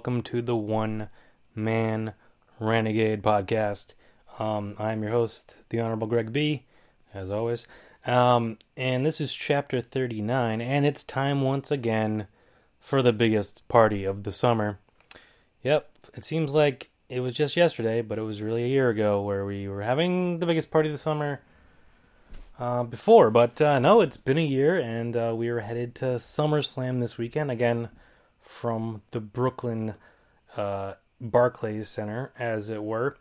welcome to the One Man Renegade podcast. Um, I'm your host, the Honorable Greg B, as always. Um, and this is chapter 39, and it's time once again for the biggest party of the summer. Yep, it seems like it was just yesterday, but it was really a year ago where we were having the biggest party of the summer uh, before. But uh, no, it's been a year, and uh, we are headed to SummerSlam this weekend again from the Brooklyn uh, Barclays Center, as it were,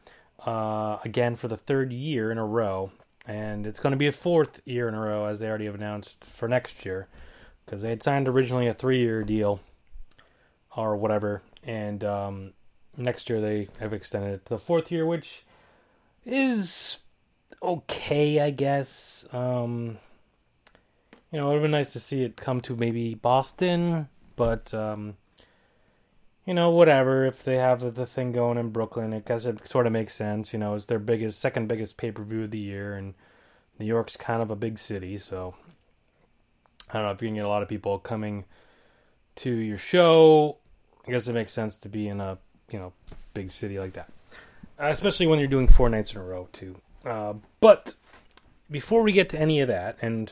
uh, again for the third year in a row. And it's going to be a fourth year in a row, as they already have announced for next year, because they had signed originally a three-year deal or whatever, and um, next year they have extended it to the fourth year, which is okay, I guess. Um, you know, it would have been nice to see it come to maybe Boston, but um, you know, whatever. If they have the thing going in Brooklyn, I guess it sort of makes sense. You know, it's their biggest, second biggest pay per view of the year, and New York's kind of a big city, so I don't know if you can get a lot of people coming to your show. I guess it makes sense to be in a you know big city like that, especially when you're doing four nights in a row too. Uh, but before we get to any of that, and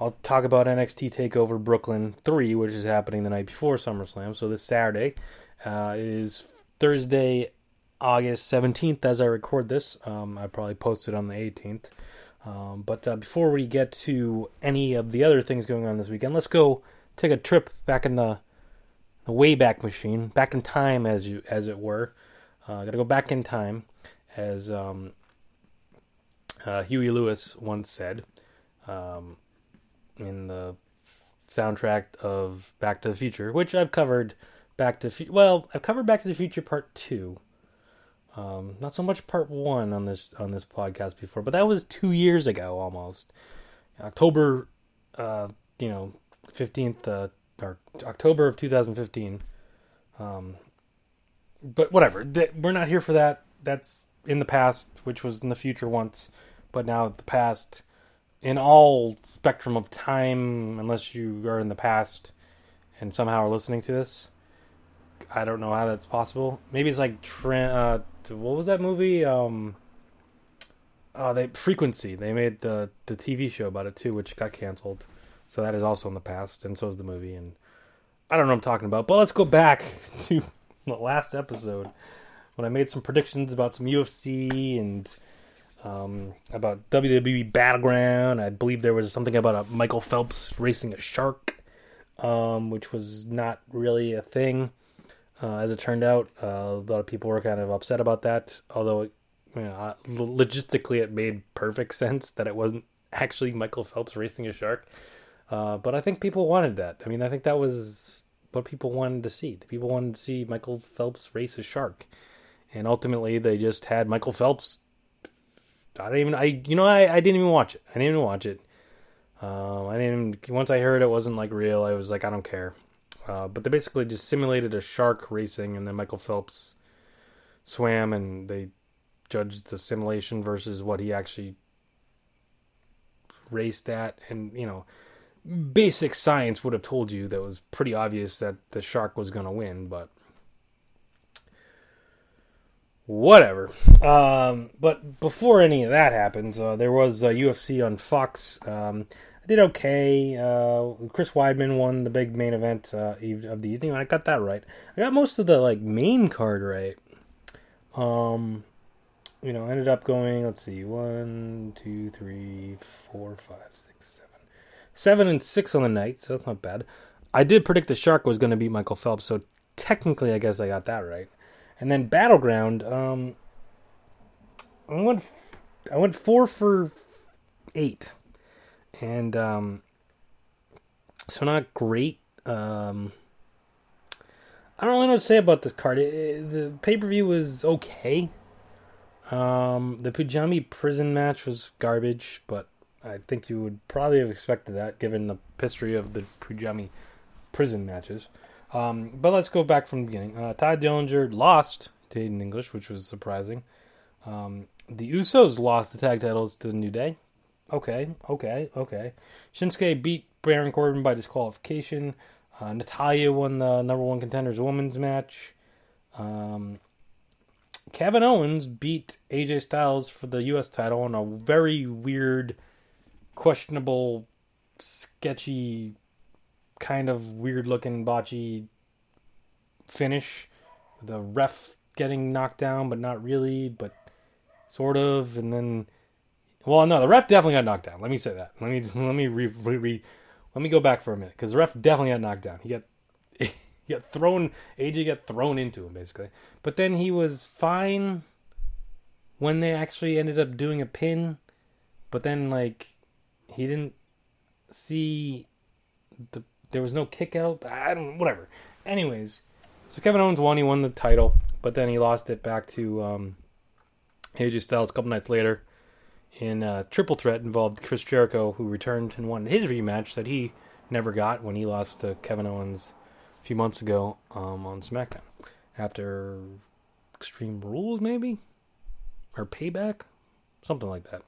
I'll talk about NXT Takeover Brooklyn 3, which is happening the night before SummerSlam. So this Saturday uh, is Thursday, August 17th, as I record this. Um, I probably posted on the 18th. Um, but uh, before we get to any of the other things going on this weekend, let's go take a trip back in the, the Wayback Machine, back in time, as you as it were. Uh, Got to go back in time, as um, uh, Huey Lewis once said um, in the soundtrack of Back to the Future, which I've covered. Back to Fu- well, I've covered Back to the Future Part Two. Um, not so much Part One on this on this podcast before, but that was two years ago almost. October, uh, you know, fifteenth uh, or October of two thousand fifteen. Um, but whatever, Th- we're not here for that. That's in the past, which was in the future once, but now the past in all spectrum of time, unless you are in the past and somehow are listening to this. I don't know how that's possible. Maybe it's like uh, what was that movie? Um, oh, they frequency. They made the the TV show about it too, which got canceled. So that is also in the past, and so is the movie. And I don't know what I'm talking about. But let's go back to the last episode when I made some predictions about some UFC and um, about WWE Battleground. I believe there was something about a Michael Phelps racing a shark, um, which was not really a thing. Uh, as it turned out, uh, a lot of people were kind of upset about that. Although, you know, logistically, it made perfect sense that it wasn't actually Michael Phelps racing a shark. Uh, but I think people wanted that. I mean, I think that was what people wanted to see. People wanted to see Michael Phelps race a shark, and ultimately, they just had Michael Phelps I didn't even I you know I, I didn't even watch it. I didn't even watch it. Um, I didn't even, once I heard it wasn't like real. I was like I don't care. Uh, but they basically just simulated a shark racing, and then Michael Phelps swam, and they judged the simulation versus what he actually raced at, and you know, basic science would have told you that was pretty obvious that the shark was going to win, but whatever. Um, but before any of that happens, uh, there was uh, UFC on Fox. Um, I did okay. Uh, Chris Weidman won the big main event uh, of the evening. I got that right. I got most of the like main card right. Um, you know, ended up going. Let's see, one, two, three, four, five, six, seven, seven and six on the night. So that's not bad. I did predict the Shark was going to beat Michael Phelps, so technically, I guess I got that right. And then Battleground, um, I went, I went four for eight, and um, so not great. Um, I don't really know what to say about this card. It, it, the pay per view was okay. Um, the Punjabi prison match was garbage, but I think you would probably have expected that given the history of the Punjabi prison matches. Um, but let's go back from the beginning. Uh, Todd Dillinger lost to Aiden English, which was surprising. Um, the Usos lost the tag titles to the New Day. Okay, okay, okay. Shinsuke beat Baron Corbin by disqualification. Uh, won the number one contenders women's match. Um, Kevin Owens beat AJ Styles for the U.S. title on a very weird, questionable, sketchy, kind of weird looking botchy finish. The ref getting knocked down, but not really, but sort of. And then, well, no, the ref definitely got knocked down. Let me say that. Let me just, let me re, re, re let me go back for a minute because the ref definitely got knocked down. He got he got thrown. AJ got thrown into him basically, but then he was fine when they actually ended up doing a pin. But then like he didn't see the there was no kick out. I don't whatever. Anyways, so Kevin Owens won. He won the title, but then he lost it back to um, AJ Styles a couple nights later in a triple threat involved Chris Jericho, who returned and won his rematch that he never got when he lost to Kevin Owens a few months ago um, on SmackDown after Extreme Rules, maybe or Payback, something like that.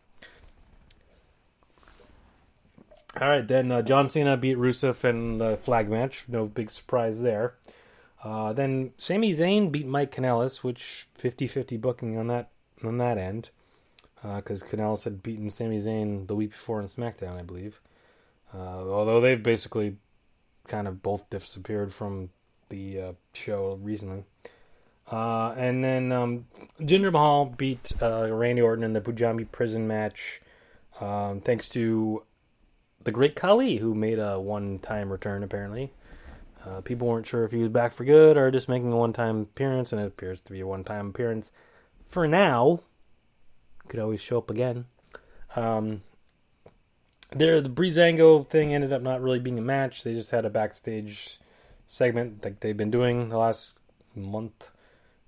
All right, then uh, John Cena beat Rusev in the flag match. No big surprise there. Uh, then Sami Zayn beat Mike Kanellis, which 50-50 booking on that on that end because uh, Kanellis had beaten Sami Zayn the week before on SmackDown, I believe. Uh, although they've basically kind of both disappeared from the uh, show recently. Uh, and then um, Jinder Mahal beat Randy Orton in the Punjabi prison match, um, thanks to the Great Khali, who made a one-time return. Apparently, uh, people weren't sure if he was back for good or just making a one-time appearance, and it appears to be a one-time appearance for now could always show up again. Um, there, the Breezango thing ended up not really being a match. They just had a backstage segment like they've been doing the last month,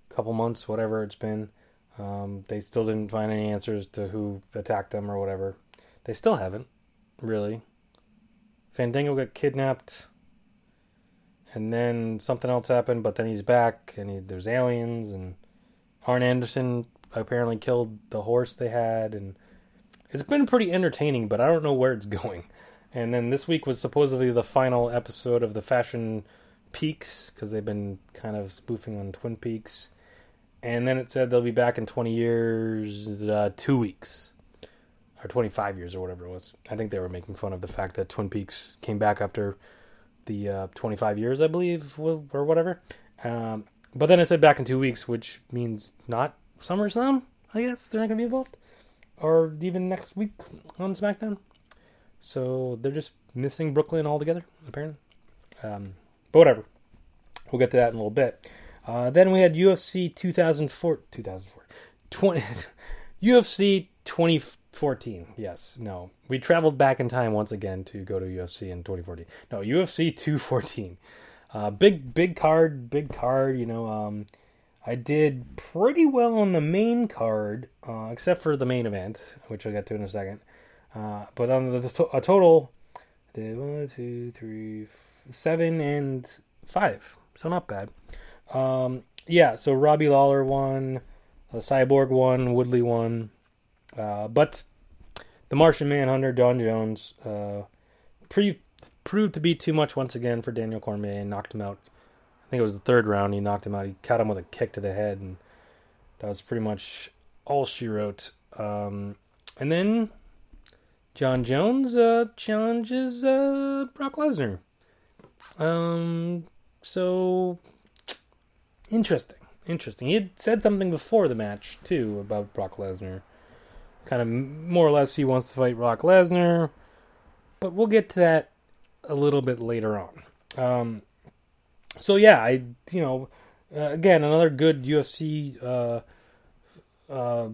couple months, whatever it's been. Um, they still didn't find any answers to who attacked them or whatever. They still haven't, really. Fandango got kidnapped, and then something else happened, but then he's back, and he, there's aliens, and Arn Anderson apparently killed the horse they had, and it's been pretty entertaining, but I don't know where it's going. And then this week was supposedly the final episode of the Fashion Peaks because they've been kind of spoofing on Twin Peaks. And then it said they'll be back in 20 years, uh, two weeks, or 25 years, or whatever it was. I think they were making fun of the fact that Twin Peaks came back after the uh, 25 years, I believe, or whatever. Um, but then it said back in two weeks, which means not SummerSlam, I guess they're not going to be involved, or even next week on SmackDown. So they're just missing Brooklyn altogether, apparently. Um, but whatever, we'll get to that in a little bit. Uh, then we had UFC 2004, 2004, 20, UFC 2014. Yes, no, we traveled back in time once again to go to UFC in 2014. No, UFC 214. Uh, big, big card, big card. You know, um, I did pretty well on the main card, uh, except for the main event, which I'll get to in a second. Uh, but on the, a total, I did one, two, three, seven, and five. So not bad. Um, yeah, so Robbie Lawler won, the Cyborg won, Woodley won, uh, but the Martian Manhunter, Don Jones, uh, pre- proved to be too much once again for Daniel Cormier and knocked him out I think it was the third round. He knocked him out. He caught him with a kick to the head, and that was pretty much all she wrote. Um, and then Jon Jones uh, challenges uh, Brock Lesnar. Um, so interesting, interesting. He had said something before the match too about Brock Lesnar. Kind of more or less, he wants to fight Brock Lesnar, but we'll get to that a little bit later on. Um, so yeah, I you know uh, again another good UFC. Uh, uh,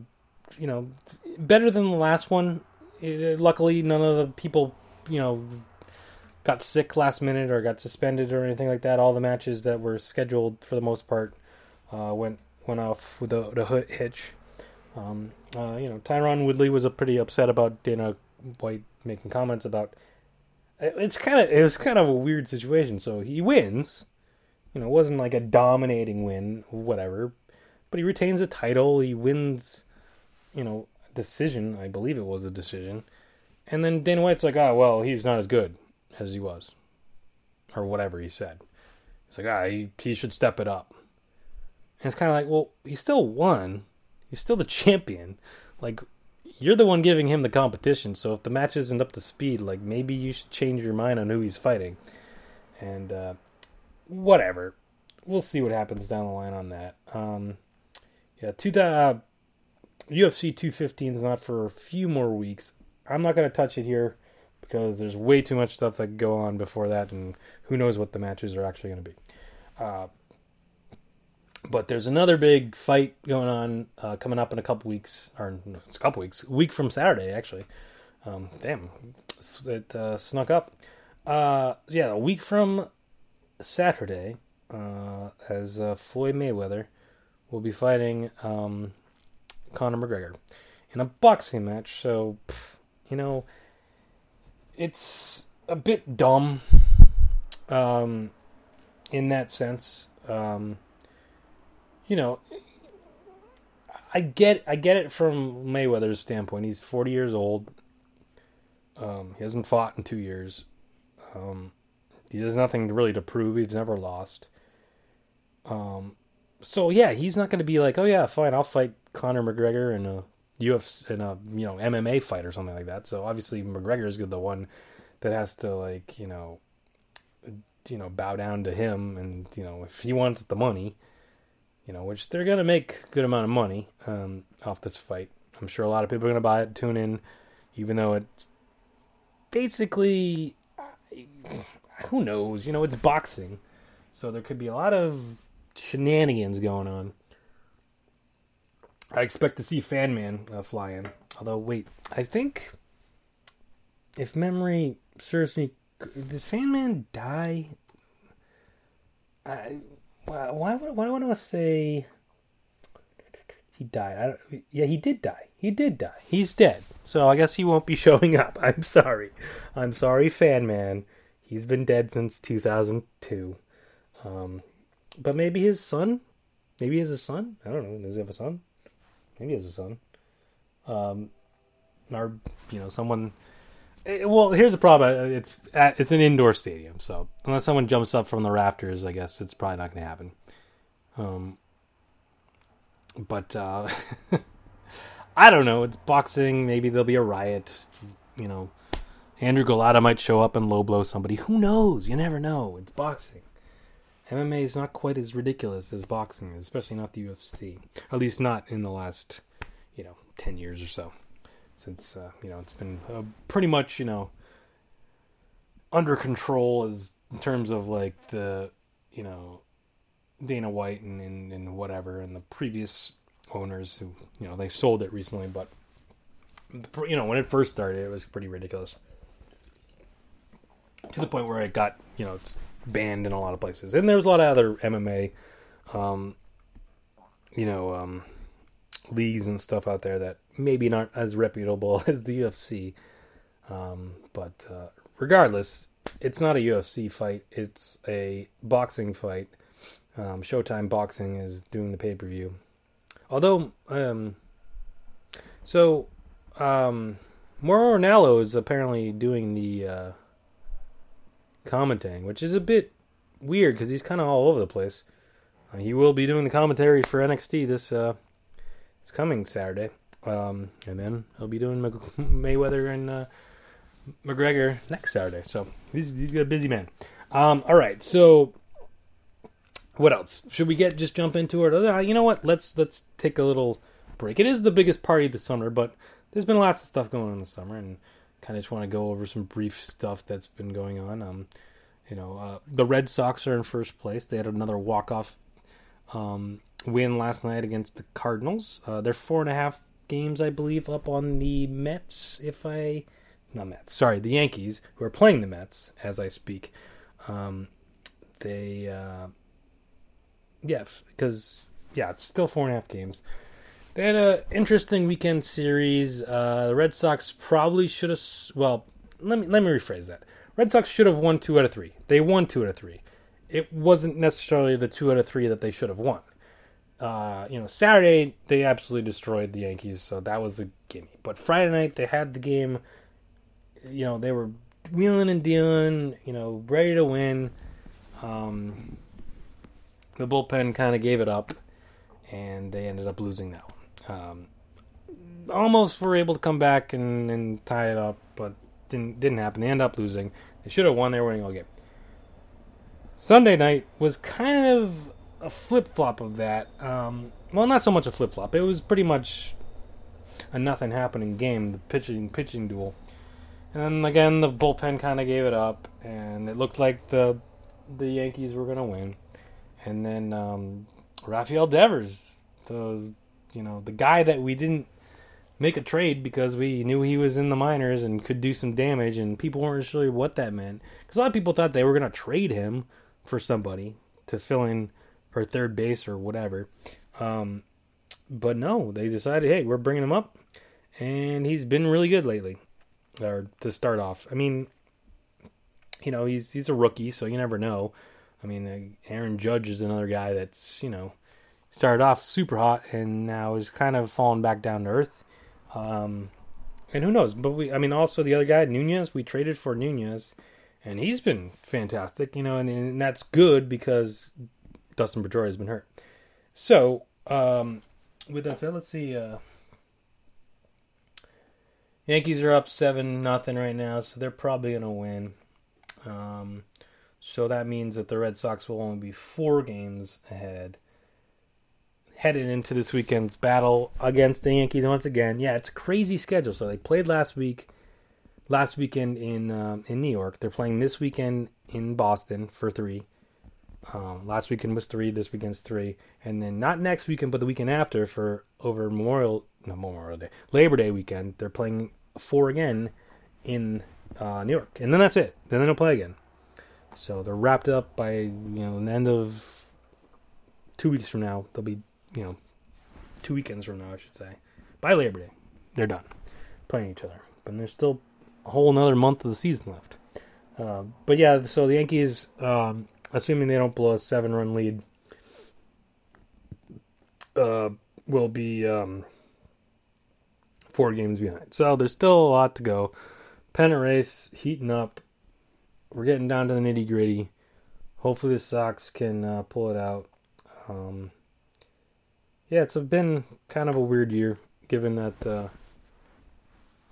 you know, better than the last one. Uh, luckily, none of the people you know got sick last minute or got suspended or anything like that. All the matches that were scheduled for the most part uh, went went off with a, the hitch. Um, uh, you know, Tyron Woodley was pretty upset about Dana White making comments about. It's kind of it was kind of a weird situation. So he wins, you know, it wasn't like a dominating win, whatever. But he retains the title. He wins, you know, decision. I believe it was a decision. And then Dana White's like, oh, well, he's not as good as he was. or whatever he said. It's like, ah, he, he should step it up. And it's kind of like, well, he still won. He's still the champion. Like, you're the one giving him the competition. So if the match isn't up to speed, like maybe you should change your mind on who he's fighting. And uh, whatever, we'll see what happens down the line on that. Um, yeah, to the uh, UFC 215 is not for a few more weeks. I'm not to touch it here because there's way too much stuff that could go on before that, and who knows what the matches are actually to be. Uh, but there's another big fight going on uh, coming up in a couple weeks, or it's a couple weeks, a week from Saturday actually. Um, damn, it uh, snuck up. Uh, yeah, a week from Saturday, uh, as uh, Floyd Mayweather will be fighting um, Conor McGregor in a boxing match. So, you know, it's a bit dumb um, in that sense. Um, you know, I get I get it from Mayweather's standpoint. He's 40 years old. Um, he hasn't fought in two years. Um, he has nothing really to prove. He's never lost. Um, so yeah, he's not going to be like, oh yeah, fine, I'll fight Conor McGregor in a UFC in a you know MMA fight or something like that. So obviously McGregor is the one that has to like you know you know bow down to him, and you know if he wants the money, you know which they're to make a good amount of money um, off this fight. I'm sure a lot of people are to buy it, tune in, even though it's basically who knows, you know, it's boxing, so there could be a lot of shenanigans going on. I expect to see Fan Man uh, fly in. Although, wait, I think if memory serves me, did Fan Man die? I, why, why, why do I want to say he died? yeah, he did die. He did die. He's dead. So I guess he won't be showing up. I'm sorry. I'm sorry, Fan Man. He's been dead since 2002. Um, but maybe his son. Maybe he has a son. I don't know. Does he have a son? Maybe he has a son. Um, or you know, someone. It, eh, well, here's the problem. Uh, it's at, it's an indoor stadium, so unless someone jumps up from the rafters, I guess it's probably not going to happen. Um, but uh, I don't know. It's boxing. Maybe there'll be a riot. You know, Andrew Golota might show up and low blow somebody. Who knows? You never know. It's boxing. MMA is not quite as ridiculous as boxing, especially not the UFC. At least not in the last, you know, ten years or so. Since uh, you know it's been uh, pretty much you know under control as in terms of like the you know Dana White and, and, and whatever and the previous owners who you know they sold it recently, but you know when it first started it was pretty ridiculous to the point where it got you know it's banned in a lot of places. And there's a lot of other MMA, um, you know, um, leagues and stuff out there that maybe not as reputable as the UFC. Um, but uh, regardless, it's not a UFC fight. It's a boxing fight. Um, Showtime Boxing is doing the pay per view. Although, um, so um, Mauro is apparently doing the uh, which is a bit weird because he's kind of all over the place. Uh, he will be doing the commentary for NXT this uh, this coming Saturday, um, and then he'll be doing Mayweather and uh, McGregor next Saturday. So he's he's a busy man. Um, all right, so what else? Should we get just jump into it? Uh, you know what? Let's let's take a little break. It is the biggest party of the summer, but there's been lots of stuff going on the summer, and kind of just want to go over some brief stuff that's been going on. Um, you know, uh, the Red Sox are in first place. They had another walk off um, win last night against the Cardinals. Uh, they're four and a half games, I believe, up on the Mets. If I not Mets, sorry, the Yankees, who are playing the Mets as I speak. Um, they, uh, yeah, because yeah, it's still four and a half games. They had an interesting weekend series. Uh, the Red Sox probably should have. Well, let me let me rephrase that. Red Sox should have won two out of three. They won two out of three. It wasn't necessarily the two out of three that they should have won. Uh, you know, Saturday they absolutely destroyed the Yankees, so that was a gimme. But Friday night they had the game. You know, they were wheeling and dealing. You know, ready to win. Um, the bullpen kind of gave it up, and they ended up losing that one. Um, almost were able to come back and, and tie it up, but didn't didn't happen. They end up losing. They should have won. They were winning all game. Sunday night was kind of a flip flop of that. Um, well, not so much a flip flop. It was pretty much a nothing happening game, the pitching pitching duel. And then again, the bullpen kind of gave it up, and it looked like the the Yankees were going to win. And then um, Rafael Devers, the you know the guy that we didn't make a trade because we knew he was in the minors and could do some damage, and people weren't sure what that meant. Because a lot of people thought they were going to trade him for somebody to fill in for third base or whatever. Um, but no, they decided, hey, we're bringing him up, and he's been really good lately. Or to start off, I mean, you know, he's he's a rookie, so you never know. I mean, uh, Aaron Judge is another guy that's you know started off super hot and now is kind of falling back down to earth. Um, and who knows? But we, I mean, also the other guy, Nunez, we traded for Nunez, and he's been fantastic, you know, and, and that's good because Dustin Pedroia has been hurt. So, um, with that said, let's see. Uh, Yankees are up seven nothing right now, so they're probably gonna win. Um, so that means that the Red Sox will only be four games ahead headed into this weekend's battle against the Yankees once again. Yeah, it's crazy schedule. So they played last week, last weekend in um, in New York. They're playing this weekend in Boston for three. Um, last weekend was three. This weekend's three, and then not next weekend, but the weekend after for over Memorial, no Memorial Day, Labor Day weekend. They're playing four again in uh, New York, and then that's it. Then they don't play again. So they're wrapped up by you know the end of two weeks from now. They'll be you know, two weekends from now, I should say, by Labor Day, they're done playing each other. But there's still a whole another month of the season left. Uh, but yeah, so the Yankees, um, assuming they don't blow a seven-run lead, uh, will be um, four games behind. So there's still a lot to go. Pennant race heating up. We're getting down to the nitty gritty. Hopefully the Sox can uh, pull it out. Um, yeah, it's been kind of a weird year, given that uh,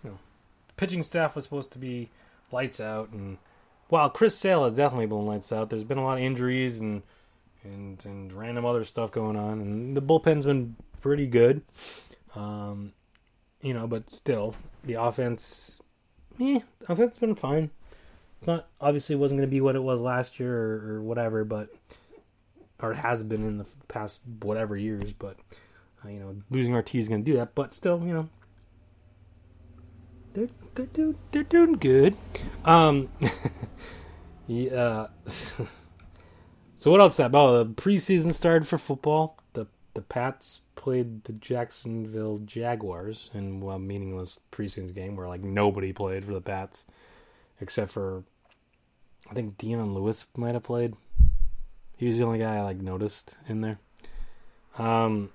you know pitching staff was supposed to be lights out, and while Chris Sale has definitely been lights out, there's been a lot of injuries and and and random other stuff going on, and the bullpen's been pretty good. Um, you know, but still, the offense, eh, offense has been fine. It's not obviously wasn't going to be what it was last year or, or whatever, but or it has been in the past whatever years. But uh, you know, losing Ortiz is going to do that. But still, you know, they're they're doing they're doing good. Um, yeah. so what else? That oh, the preseason started for football. The the Pats played the Jacksonville Jaguars in a meaningless preseason game where like nobody played for the Pats except for I think Dion Lewis might have played. He was the only guy I like noticed in there. Um,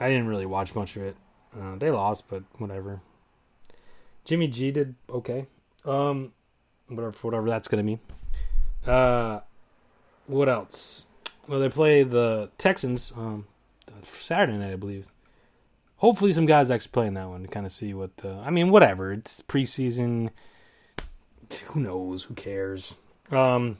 I didn't really watch much of it. Uh, they lost, but whatever. Jimmy G did okay. Um, whatever, whatever that's gonna mean. Uh, what else? Well, they play the Texans um Saturday night, I believe. Hopefully, some guys actually playing that one to kind of see what the. I mean, whatever. It's preseason. Who knows? Who cares? Um,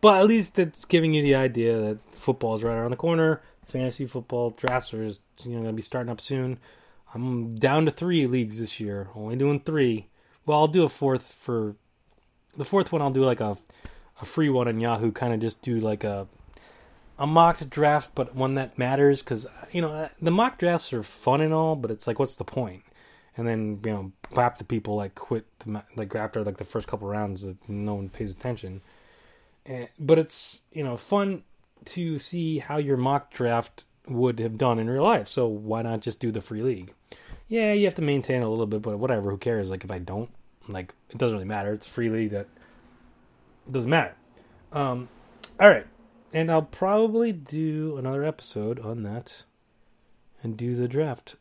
but at least it's giving you the idea that football is right around the corner. Fantasy football drafts are you know, going to be starting up soon. I'm down to three leagues this year, only doing three. Well, I'll do a fourth for the fourth one. I'll do like a a free one on Yahoo, kind of just do like a a mock draft, but one that matters because you know the mock drafts are fun and all, but it's like, what's the point? And then you know, half the people like quit the, like after like the first couple rounds that no one pays attention. Eh, but it's you know fun to see how your mock draft would have done in real life. So why not just do the free league? Yeah, you have to maintain a little bit, but whatever. Who cares? Like if I don't, like it doesn't really matter. It's free league that doesn't matter. Um, all right, and I'll probably do another episode on that and do the draft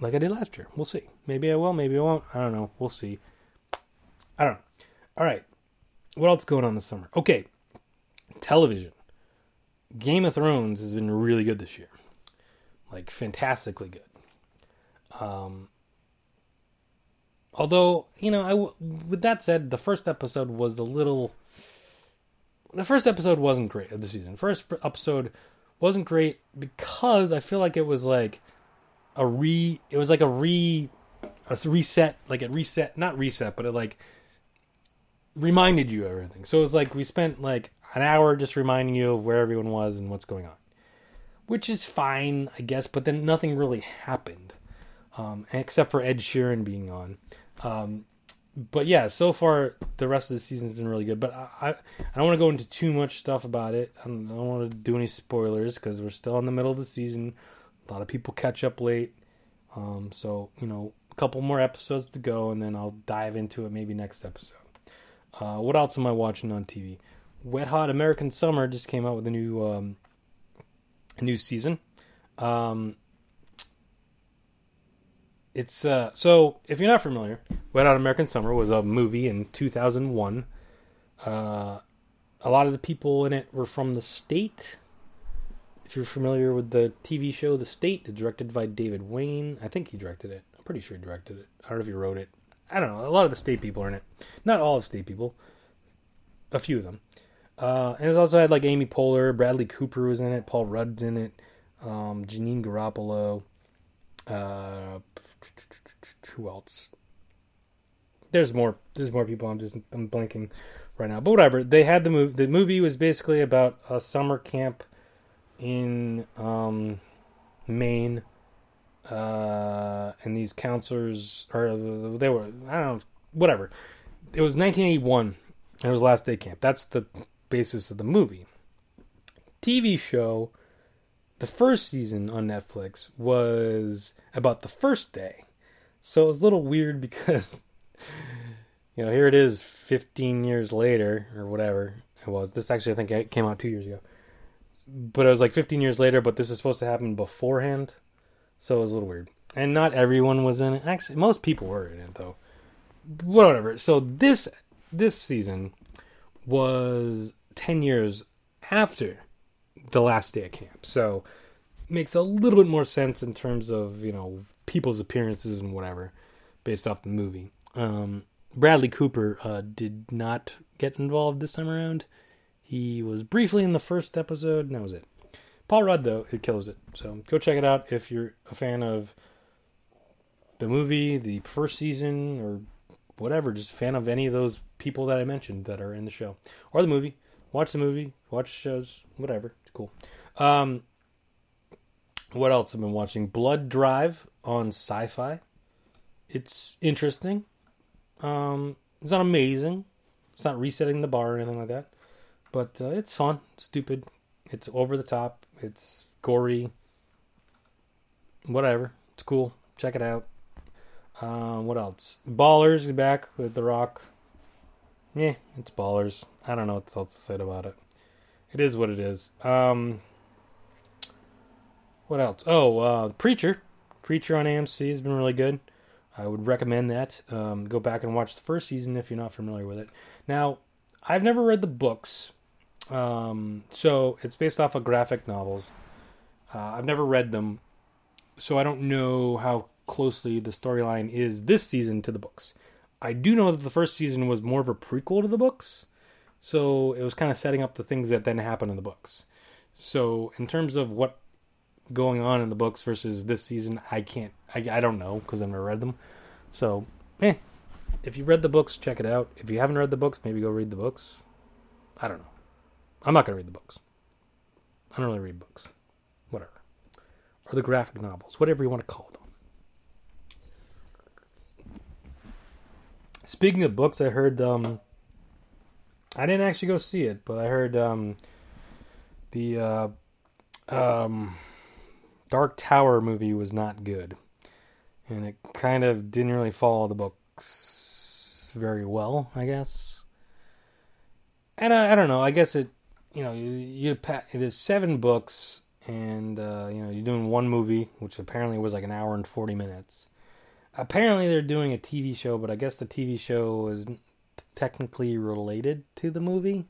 like I did last year. We'll see. Maybe I will. Maybe I won't. I don't know. We'll see. I don't know. All right. what else going on this summer? Okay, television. Game of Thrones has been really good this year, like fantastically good. Um, although you know, I with that said, the first episode was a little. The first episode wasn't great of the season. First episode wasn't great because I feel like it was like a re. It was like a re, a reset. Like it reset, not reset, but it like reminded you of everything. So it was like we spent like an hour just reminding you of where everyone was and what's going on, which is fine, I guess. But then nothing really happened, um, except for Ed Sheeran being on. Um, but yeah, so far the rest of the season's been really good. But I I, I don't want to go into too much stuff about it. I don't, don't want to do any spoilers because we're still in the middle of the season. A lot of people catch up late, um, so you know a couple more episodes to go, and then I'll dive into it maybe next episode. Uh, what else am I watching on TV? Wet Hot American Summer just came out with a new um, a new season. Um, it's uh, so if you're not familiar, Wet Hot American Summer was a movie in 2001. Uh, a lot of the people in it were from the state. If you're familiar with the TV show The State, directed by David Wain. I think he directed it. I'm pretty sure he directed it. I don't know if he wrote it. I don't know. A lot of the state people are in it. Not all the state people. A few of them. Uh, and it's also had like Amy Poehler, Bradley Cooper was in it, Paul Rudd's in it, um, Janeane Garofalo. Uh, who else? There's more. There's more people. I'm just I'm blanking right now. But whatever. They had the movie. The movie was basically about a summer camp in um, Maine uh, and these counselors or they were I don't know whatever. It was 1981 and it was last day camp. That's the basis of the movie. TV show, the first season on Netflix was about the first day, so it was a little weird because you know here it is 15 years later or whatever it was. This actually I think it came out two years ago, but it was like 15 years later. But this is supposed to happen beforehand so it was a little weird. And not everyone was in it. Actually, most people were in it though. Whatever. So this this season was 10 years after the last day of camp. So makes a little bit more sense in terms of, you know, people's appearances and whatever based off the movie. Um, Bradley Cooper uh, did not get involved this time around. He was briefly in the first episode, and that was it. Paul Rudd though it kills it. So go check it out if you're a fan of the movie, the first season, or whatever. Just fan of any of those people that I mentioned that are in the show or the movie. Watch the movie, watch shows, whatever. It's cool. Um, what else I've been watching? Blood Drive on Syfy. It's interesting. Um, it's not amazing. It's not resetting the bar or anything like that, but uh, it's fun. Stupid. It's over the top. It's gory. Whatever. It's cool. Check it out. Uh, what else? Ballers is back with The Rock. Yeah, it's Ballers. I don't know what else to say about it. It is what it is. Um, what else? Oh, uh, Preacher. Preacher on AMC has been really good. I would recommend that. Um, go back and watch the first season if you're not familiar with it. Now, I've never read the books, um, so it's based off of graphic novels. Uh, I've never read them, so I don't know how closely the storyline is this season to the books. I do know that the first season was more of a prequel to the books, so it was kind of setting up the things that then happen in the books. So in terms of what going on in the books versus this season, I can't, I, I don't know because I've never read them. So, eh, if you read the books, check it out. If you haven't read the books, maybe go read the books. I don't know. I'm not going to read the books. I don't really read books. Whatever. Or the graphic novels, whatever you want to call them. Speaking of books, I heard um I didn't actually go see it, but I heard um the uh um Dark Tower movie was not good. And it kind of didn't really follow the books very well, I guess. And I, I don't know, I guess it you know, you, you there's seven books, and uh, you know you're doing one movie, which apparently was like an hour and forty minutes. Apparently they're doing a TV show, but I guess the TV show is technically related to the movie.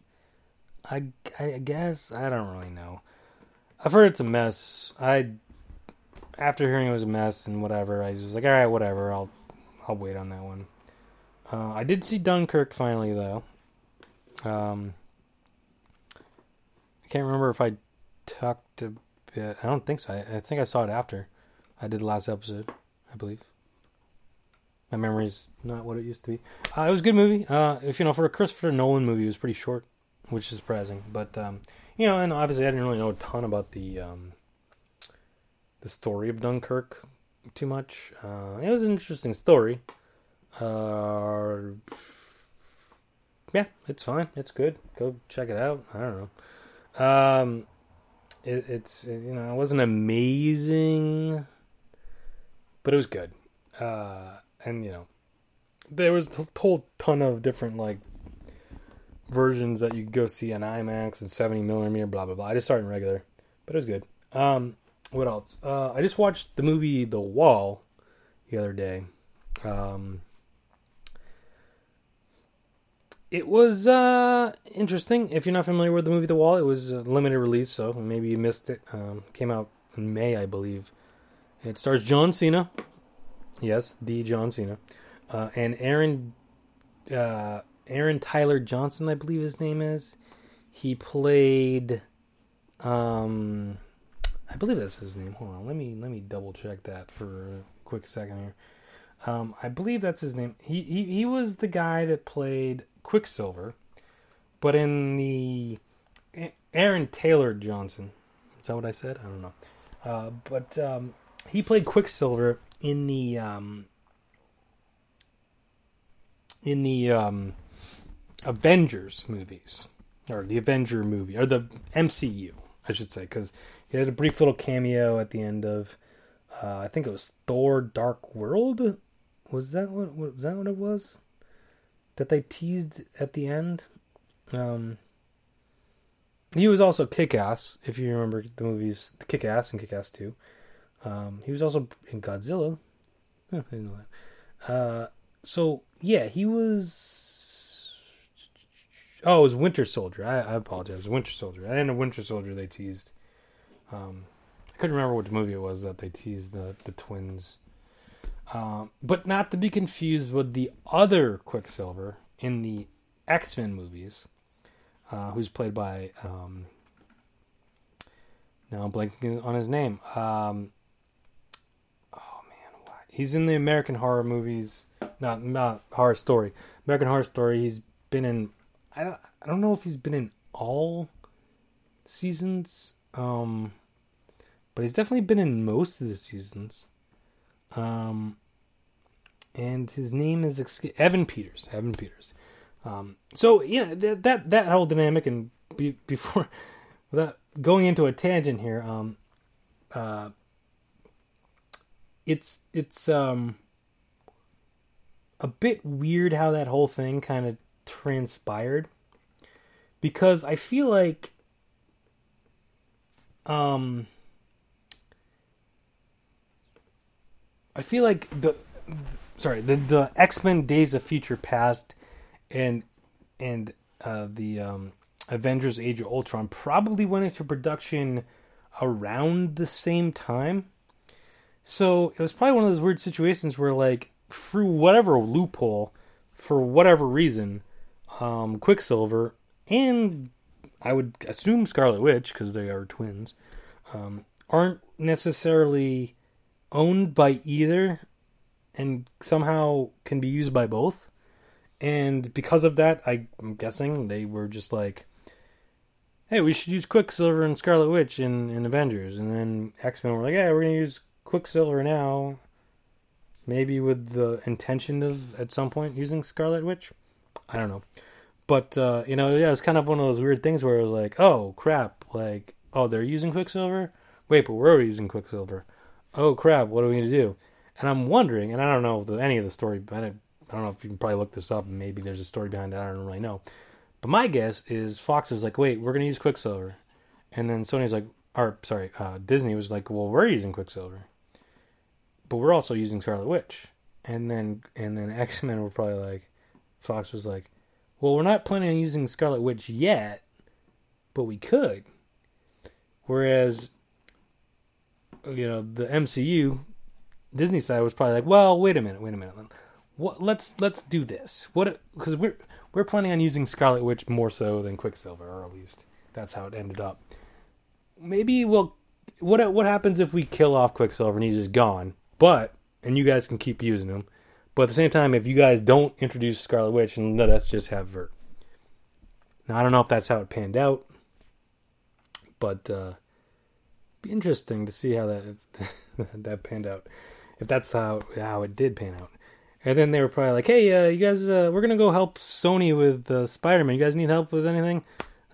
I, I guess I don't really know. I've heard it's a mess. I after hearing it was a mess and whatever, I was like, all right, whatever. I'll I'll wait on that one. Uh, I did see Dunkirk finally though. Um, I can't remember if I talked a bit. I don't think so. I, I think I saw it after I did the last episode. I believe. My memory's not what it used to be. Uh, it was a good movie. Uh, if you know, for a Christopher Nolan movie, it was pretty short, which is surprising. But um, you know, and obviously I didn't really know a ton about the um, the story of Dunkirk too much. Uh, it was an interesting story. Uh, yeah, it's fine. It's good. Go check it out. I don't know. Um, it, it's it, you know it wasn't amazing, but it was good. Uh, and you know there was a whole ton of different like versions that you could go see on IMAX and 70 millimeter, blah blah blah. I just started in regular, but it was good. Um, what else? Uh, I just watched the movie The Wall the other day. Um, it was uh, interesting. If you're not familiar with the movie The Wall, it was a limited release, so maybe you missed it. Um, came out in May, I believe. It stars John Cena. Yes, the John Cena. Uh, and Aaron uh, Aaron Tyler Johnson, I believe his name is. He played um I believe that's his name. Hold on, let me let me double check that for a quick second here. Um, I believe that's his name. He, he he was the guy that played Quicksilver, but in the Aaron Taylor Johnson. Is that what I said? I don't know. Uh, but um, he played Quicksilver in the um, in the um, Avengers movies, or the Avenger movie, or the MCU, I should say, because he had a brief little cameo at the end of, uh, I think it was Thor: Dark World. Was that what was that what it was? That they teased at the end. Um, he was also Kick-Ass, if you remember the movies Kick-Ass and Kick-Ass Two. Um, he was also in Godzilla. I didn't know that. Uh, so yeah, he was. Oh, it was Winter Soldier. I, I apologize. Winter Soldier. I didn't know Winter Soldier they teased. Um, I couldn't remember what movie it was that they teased the the twins. Um, but not to be confused with the other Quicksilver in the X Men movies, uh, who's played by. Um, now I'm blanking on his name. Um, oh man, why? He's in the American Horror movies. Not not Horror Story. American Horror Story. He's been in. I don't. I don't know if he's been in all seasons. Um, but he's definitely been in most of the seasons. Um, and his name is Evan Peters. Evan Peters. Um, so yeah, that that that whole dynamic, and be, before without going into a tangent here, um, uh, it's it's um a bit weird how that whole thing kind of transpired because I feel like um I feel like the sorry the the X Men Days of Future Past and and uh, the um, Avengers Age of Ultron probably went into production around the same time. So it was probably one of those weird situations where like through whatever loophole, for whatever reason, um, Quicksilver and I would assume Scarlet Witch because they are twins um, aren't necessarily owned by either and somehow can be used by both. And because of that, I, am guessing they were just like, hey, we should use Quicksilver and Scarlet Witch in, in Avengers. And then X Men were like, yeah, we're to use Quicksilver now. Maybe with the intention of, at some point, using Scarlet Witch. I don't know. But, uh, you know, yeah, it's kind of one of those weird things where it was like, oh, crap. Like, oh, they're using Quicksilver? Wait, but we're using Quicksilver oh crap, what are we to do? And I'm wondering, and I don't know the, any of the story, but I, I don't know if you can probably look this up and maybe there's a story behind it. I don't really know. But my guess is Fox was like, wait, we're to use Quicksilver. And then Sony's like, or sorry, uh, Disney was like, well, we're using Quicksilver. But we're also using Scarlet Witch. And then and then X Men were probably like, Fox was like, well, we're not planning on using Scarlet Witch yet, but we could. Whereas, you know, the MCU, Disney side was probably like, well, wait a minute, wait a minute. What, let's let's do this. What because we're we're planning on using Scarlet Witch more so than Quicksilver, or at least that's how it ended up. Maybe we'll what what happens if we kill off Quicksilver and he's just gone? But and you guys can keep using him. But at the same time, if you guys don't introduce Scarlet Witch and let us just have Vert. Now I don't know if that's how it panned out, but uh, be interesting to see how that that panned out. If that's how how it did pan out. And then they were probably like, "Hey, uh, you guys, uh, we're gonna go help Sony with uh, Spider-Man. You guys need help with anything?"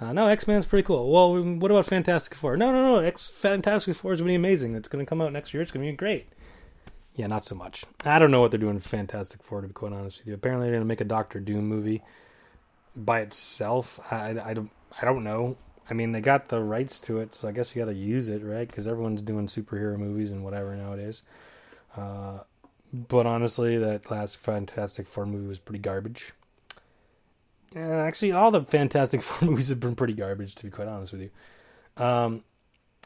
Uh, no, X Men's pretty cool. Well, what about Fantastic Four? No, no, no. X Fantastic Four is going to be amazing. It's going to come out next year. It's going to be great. Yeah, not so much. I don't know what they're doing Fantastic Four, to be quite honest with you. Apparently, they're going to make a Doctor Doom movie by itself. I, I, don't, I don't know. I mean, they got the rights to it, so I guess you got to use it, right? Because everyone's doing superhero movies and whatever nowadays. Uh, but honestly, that last Fantastic Four movie was pretty garbage. Actually, all the Fantastic Four movies have been pretty garbage, to be quite honest with you. Um,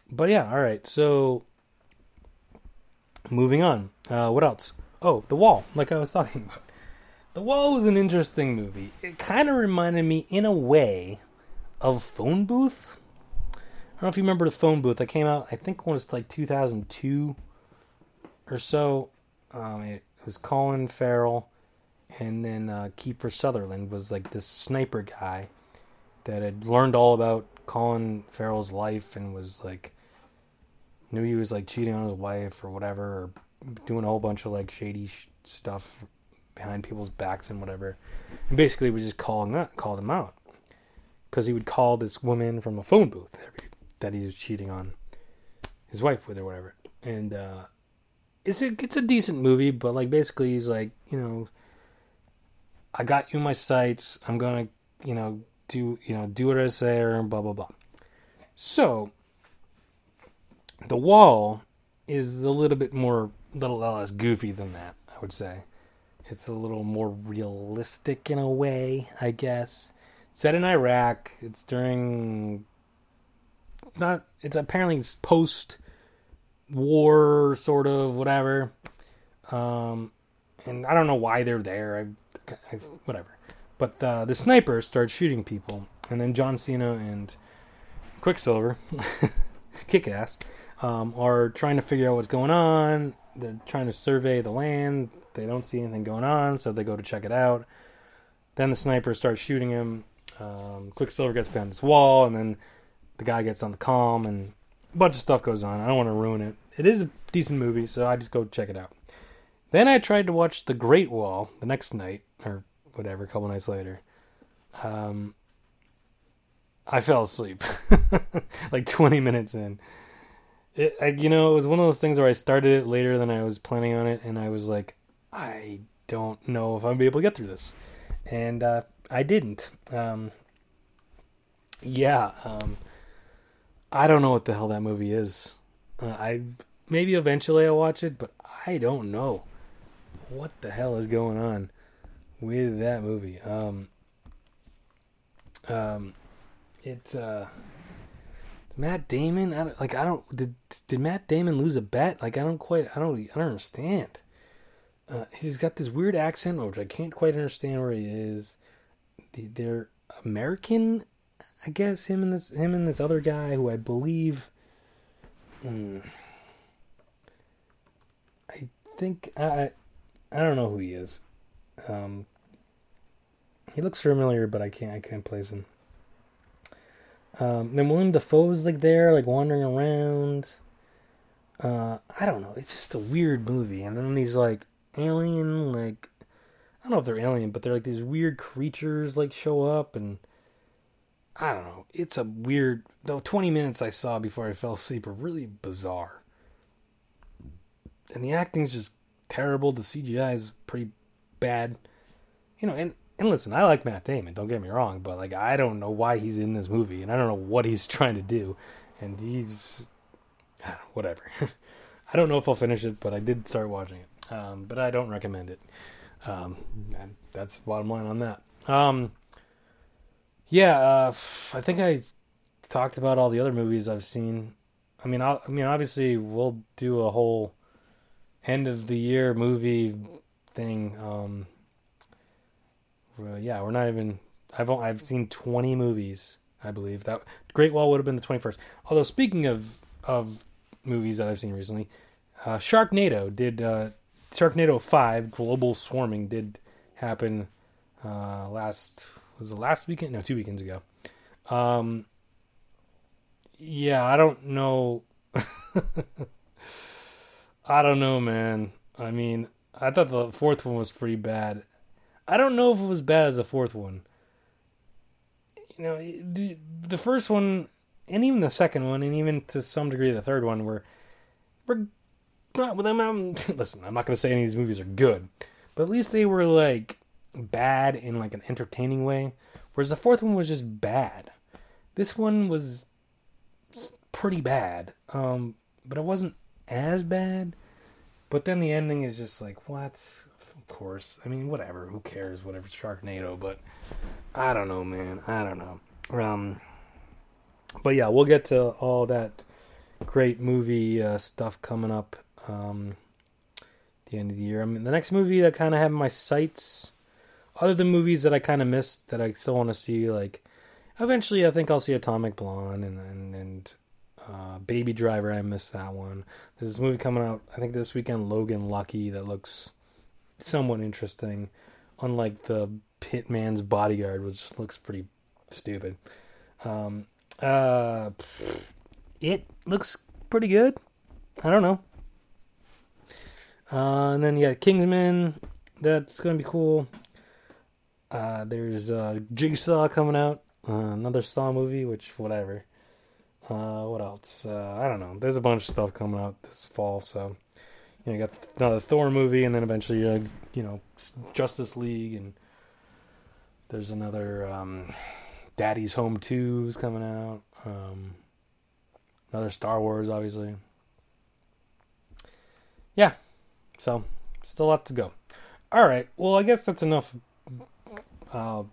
but yeah, all right. So, moving on. Uh, what else? Oh, The Wall, like I was talking about. The Wall was an interesting movie. It kind of reminded me, in a way, of Phone Booth. I don't know if you remember the Phone Booth. that came out, I think, it was like 2002 or so. Um, it was Colin Farrell and then uh, Kiefer Sutherland was like this sniper guy that had learned all about Colin Farrell's life and was like knew he was like cheating on his wife or whatever, or doing a whole bunch of like shady sh- stuff behind people's backs and whatever. And basically, we just called him out, called him out because he would call this woman from a phone booth that he was cheating on his wife with or whatever. And uh, it's a it's a decent movie, but like basically he's like you know I got you my sights. I'm gonna, you know, do you know do what I say or blah blah blah. So the wall is a little bit more, a little less goofy than that. I would say it's a little more realistic in a way. I guess set in Iraq. It's during not. It's apparently post war sort of whatever. Um, and I don't know why they're there. I whatever. But uh, the sniper starts shooting people, and then John Cena and Quicksilver, kick ass, um, are trying to figure out what's going on. They're trying to survey the land. They don't see anything going on, so they go to check it out. Then the sniper starts shooting him. Um, Quicksilver gets behind this wall, and then the guy gets on the calm, and a bunch of stuff goes on. I don't want to ruin it. It is a decent movie, so I just go check it out. Then I tried to watch The Great Wall the next night, or whatever, a couple nights later. Um, I fell asleep like 20 minutes in. It, I, you know, it was one of those things where I started it later than I was planning on it, and I was like, I don't know if I'm gonna be able to get through this, and uh, I didn't. Um, yeah, um, I don't know what the hell that movie is. Uh, I maybe eventually I'll watch it, but I don't know what the hell is going on with that movie. Um, um, it's uh, Matt Damon. I like I don't did did Matt Damon lose a bet? Like I don't quite I don't I don't understand. Uh, he's got this weird accent, which I can't quite understand where he is. They're American, I guess. Him and this him and this other guy who I believe. Hmm, I think I I don't know who he is. Um, he looks familiar, but I can't I can't place him. Um, then William Dafoe's like there, like wandering around. Uh, I don't know. It's just a weird movie. And then these like alien, like I don't know if they're alien, but they're like these weird creatures like show up, and I don't know. It's a weird. The twenty minutes I saw before I fell asleep are really bizarre, and the acting's just terrible. The CGI is pretty bad. You know, and and listen, I like Matt Damon. Don't get me wrong, but like I don't know why he's in this movie, and I don't know what he's trying to do, and he's whatever. I don't know if I'll finish it, but I did start watching it. Um, but I don't recommend it. Um, that's the bottom line on that. Um, yeah, uh, I think I talked about all the other movies I've seen. I mean, i I mean, obviously, we'll do a whole end of the year movie thing. Um, well, yeah, we're not even. I've I've seen twenty movies. I believe that Great Wall would have been the twenty first. Although speaking of of movies that I've seen recently, uh, Sharknado did uh, Sharknado Five Global Swarming did happen uh, last was the last weekend? No, two weekends ago. Um, yeah, I don't know. I don't know, man. I mean, I thought the fourth one was pretty bad. I don't know if it was bad as the fourth one. You know, the the first one, and even the second one, and even to some degree the third one, were were not with them. I'm, listen, I'm not going to say any of these movies are good, but at least they were like bad in like an entertaining way. Whereas the fourth one was just bad. This one was pretty bad, um, but it wasn't as bad. But then the ending is just like, what? Of course. I mean, whatever. Who cares? Whatever. Sharknado. But I don't know, man. I don't know. Um, but yeah, we'll get to all that great movie uh, stuff coming up um, the end of the year. I mean, the next movie that kind of have my sights, other than movies that I kind of missed that I still want to see, like eventually I think I'll see Atomic Blonde and and, and uh, Baby Driver. I missed that one. There's this movie coming out, I think this weekend, Logan Lucky, that looks somewhat interesting. Unlike the Hitman's Bodyguard, which looks pretty stupid. Um, uh, it looks pretty good. I don't know. Uh, and then got Kingsman. That's gonna be cool. Uh, there's uh, Jigsaw coming out, uh, another Saw movie, which whatever. Uh, what else? Uh, I don't know. There's a bunch of stuff coming out this fall, so you know, you got another Thor movie, and then eventually, uh, you know, Justice League, and there's another um, Daddy's Home Two is coming out. Um, another Star Wars, obviously. Yeah, so still a lot to go. All right, well, I guess that's enough uh,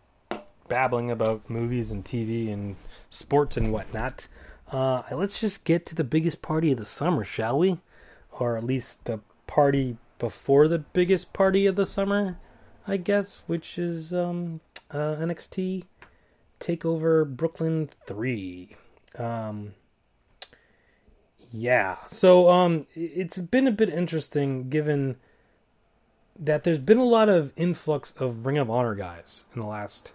babbling about movies and TV and sports and whatnot. Uh, let's just get to the biggest party of the summer, shall we? Or at least the party before the biggest party of the summer, I guess, which is um, uh, NXT Takeover Brooklyn Three. Um, yeah, so um, it's been a bit interesting given that there's been a lot of influx of Ring of Honor guys in the last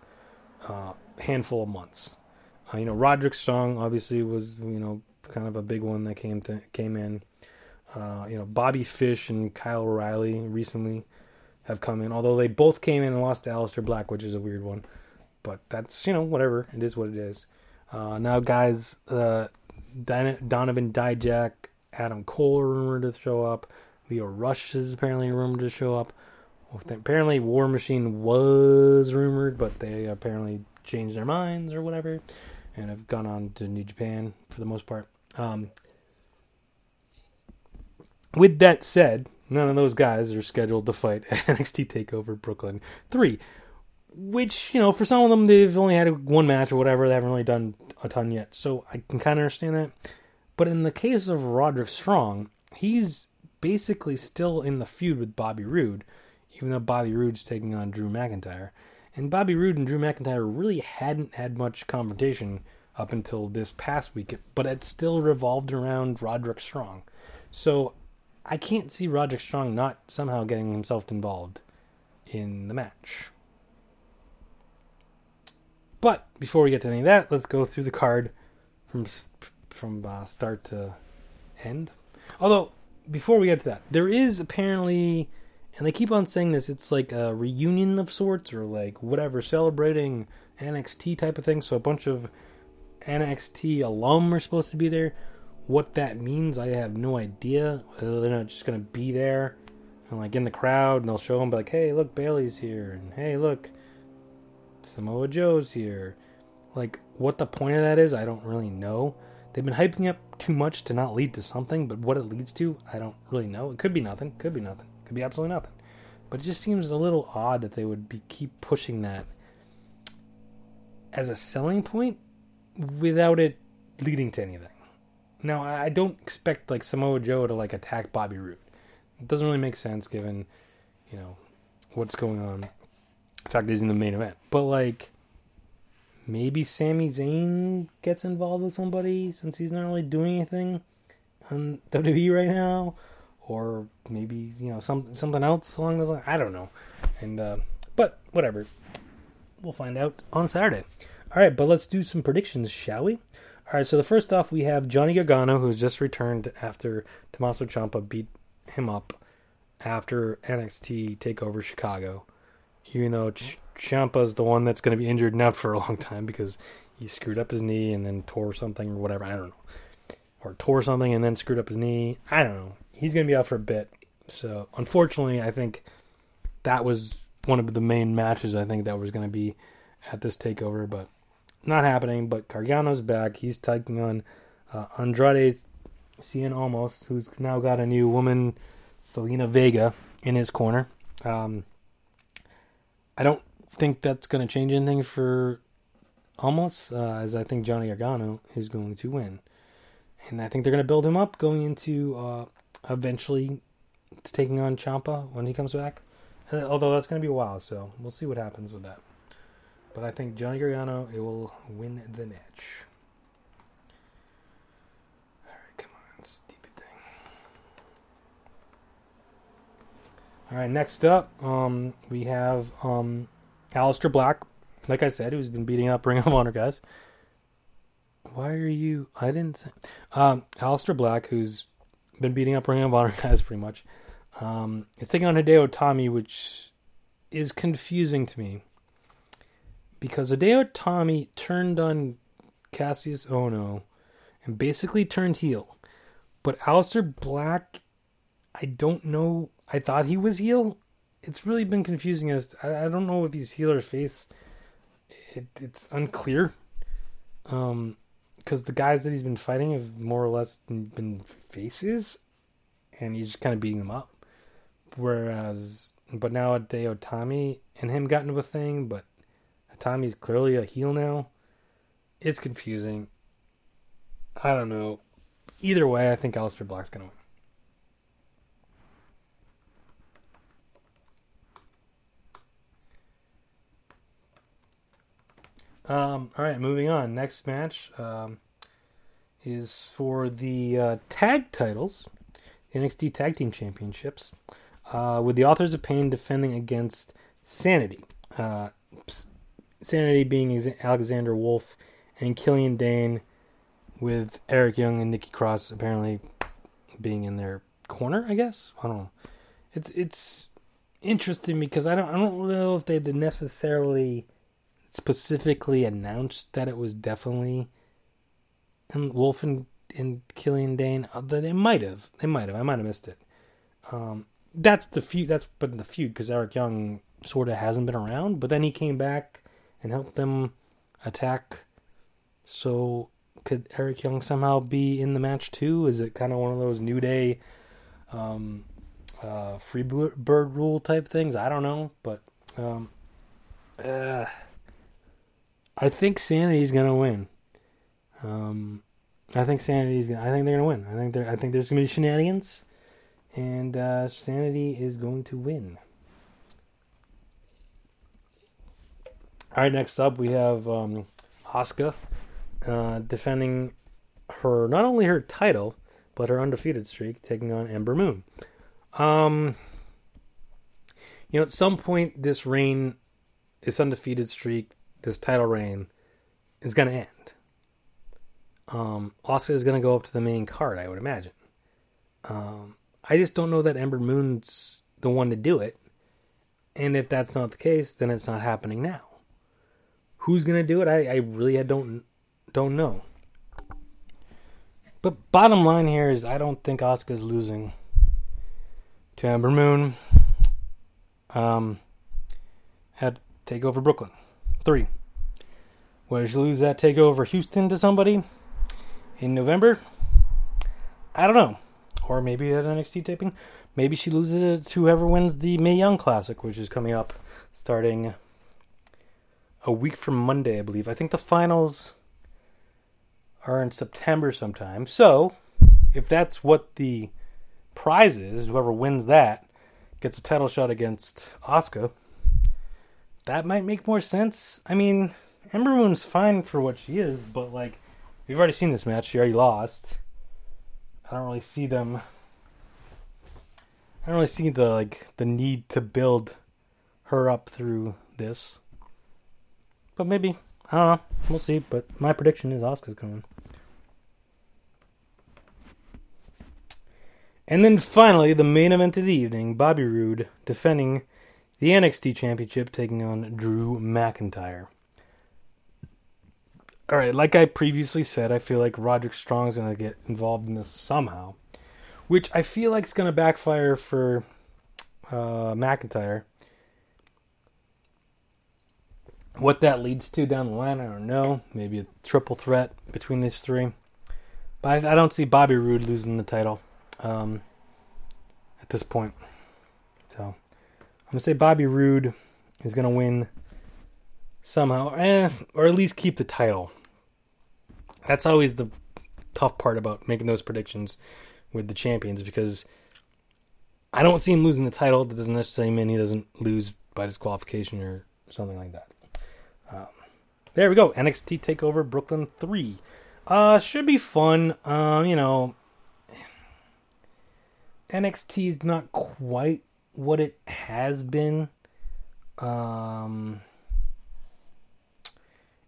uh, handful of months. Uh, you know, Roderick Strong obviously was you know kind of a big one that came th- came in. Uh, you know, Bobby Fish and Kyle O'Reilly recently have come in, although they both came in and lost to Aleister Black, which is a weird one. But that's you know whatever it is what it is. Uh, now, guys, uh, Donovan Dijak, Adam Cole are rumored to show up. Lio Rush is apparently rumored to show up. Well, apparently, War Machine was rumored, but they apparently changed their minds or whatever and have gone on to New Japan for the most part. Um, with that said, none of those guys are scheduled to fight at NXT Takeover Brooklyn three, which you know for some of them they've only had one match or whatever. They haven't really done a ton yet, so I can kind of understand that. But in the case of Roderick Strong, he's basically still in the feud with Bobby Roode, even though Bobby Roode's taking on Drew McIntyre. And Bobby Roode and Drew McIntyre really hadn't had much confrontation up until this past week, but it still revolved around Roderick Strong. So I can't see Roderick Strong not somehow getting himself involved in the match. But before we get to any of that, let's go through the card from from uh, start to end. Although before we get to that, there is apparently and they keep on saying this. It's like a reunion of sorts, or like whatever, celebrating NXT type of thing. So a bunch of NXT alum are supposed to be there. What that means, I have no idea. Whether they're not just gonna be there and like in the crowd, and they'll show them like, "Hey, look, Bayley's here," and "Hey, look, Samoa Joe's here." Like, what the point of that is, I don't really know. They've been hyping up too much to not lead to something, but what it leads to, I don't really know. It could be nothing. Could be nothing. Could be absolutely nothing. But it just seems a little odd that they would be keep pushing that as a selling point without it leading to anything. Now, I don't expect like Samoa Joe to like attack Bobby Roode. It doesn't really make sense given, you know, what's going on. In fact, he's in the main event. But like, maybe Sami Zayn gets involved with somebody since he's not really doing anything on WWE right now, or maybe you know some something else along those lines. I don't know. And uh, but whatever, we'll find out on Saturday. All right, but let's do some predictions, shall we? All right, so the first off, we have Johnny Gargano, who's just returned after Tommaso Ciampa beat him up after NXT Takeover Chicago. Even though Ch- Ciampa's the one that's going to be injured now for a long time because he screwed up his knee and then tore something or whatever. I don't know, or tore something and then screwed up his knee. I don't know. He's going to be out for a bit. So unfortunately, I think that was one of the main matches. I think that was going to be at this takeover, but not happening. But Gargano's back. He's taking on uh, Andrade Cien Almas, who's now got a new woman, Zelina Vega, in his corner. Um, I don't think that's going to change anything for Almas, uh, as I think Johnny Gargano is going to win. And I think they're going to build him up going into uh, eventually taking on Ciampa when he comes back. Uh, although that's going to be a while, so we'll see what happens with that. But I think Johnny Gargano it will win the match. All right, come on, stupid thing. All right, next up, um, we have um, Aleister Black. Like I said, who's been beating up Ring of Honor guys. Why are you? I didn't say. Um, Aleister Black, who's been beating up Ring of Honor guys pretty much. Um, is taking on Hideo Itami, which is confusing to me because Hideo Itami turned on Kassius Ohno and basically turned heel. But Aleister Black, I don't know. I thought he was heel. It's really been confusing as I, I don't know if he's heel or face. It, it's unclear. Um, because the guys that he's been fighting have more or less been faces, and he's just kind of beating them up. Whereas, but now Hideo Itami and him got into a thing, but Itami's clearly a heel now. It's confusing. I don't know. Either way, I think Aleister Black's gonna win. Um, all right, moving on. Next match um, is for the uh, tag titles, NXT Tag Team Championships, uh, with the Authors of Pain defending against Sanity. Uh, Sanity being Alexander Wolfe and Killian Dain with Eric Young and Nikki Cross apparently being in their corner. I guess I don't know. It's it's interesting because I don't I don't know if they necessarily specifically announced that it was definitely and Wolfe and, and Killian Dain. Uh, they might have. They might have. I might have missed it. Um, that's the feud. That's but the feud because Eric Young sort of hasn't been around, but then he came back and help them attack. So could Eric Young somehow be in the match too? Is it kind of one of those New Day, um, uh, free bird rule type things? I don't know, but um, uh, I think Sanity's gonna win. Um, I think Sanity's gonna. I think they're gonna win. I think there. I think there's gonna be shenanigans, and uh, Sanity is going to win. All right, next up we have um, Asuka uh, defending her not only her title but her undefeated streak, taking on Ember Moon. Um, you know, at some point this reign, this undefeated streak, this title reign, is going to end. Um, Asuka is going to go up to the main card, I would imagine. Um, I just don't know that Ember Moon's the one to do it. And if that's not the case, then it's not happening now. Who's gonna do it? I, I really I don't don't know. But bottom line here is I don't think Asuka's losing to Ember Moon. Um, had takeover Brooklyn three. Whether she lose that takeover Houston to somebody in November, I don't know. Or maybe at NXT taping, maybe she loses it to whoever wins the Mae Young Classic, which is coming up starting a week from Monday, I believe. I think the finals are in September sometime. So, if that's what the prize is, whoever wins that gets a title shot against Asuka. That might make more sense. I mean, Ember Moon's fine for what she is, but like we've already seen this match. She already lost. I don't really see them. I don't really see the like the need to build her up through this. But maybe I don't know. We'll see. But my prediction is Asuka's coming. And then finally, the main event of the evening: Bobby Roode defending the NXT Championship, taking on Drew McIntyre. All right, like I previously said, I feel like Roderick Strong's going to get involved in this somehow, which I feel like is going to backfire for uh, McIntyre. What that leads to down the line, I don't know. Maybe a triple threat between these three. But I, I don't see Bobby Roode losing the title um, at this point. So I'm to say Bobby Roode is to win somehow, eh, or at least keep the title. That's always the tough part about making those predictions with the champions because I don't see him losing the title. That doesn't necessarily mean he doesn't lose by disqualification or something like that. There we go. NXT Takeover Brooklyn three. Uh, should be fun. Um, you know, NXT is not quite what it has been. Um,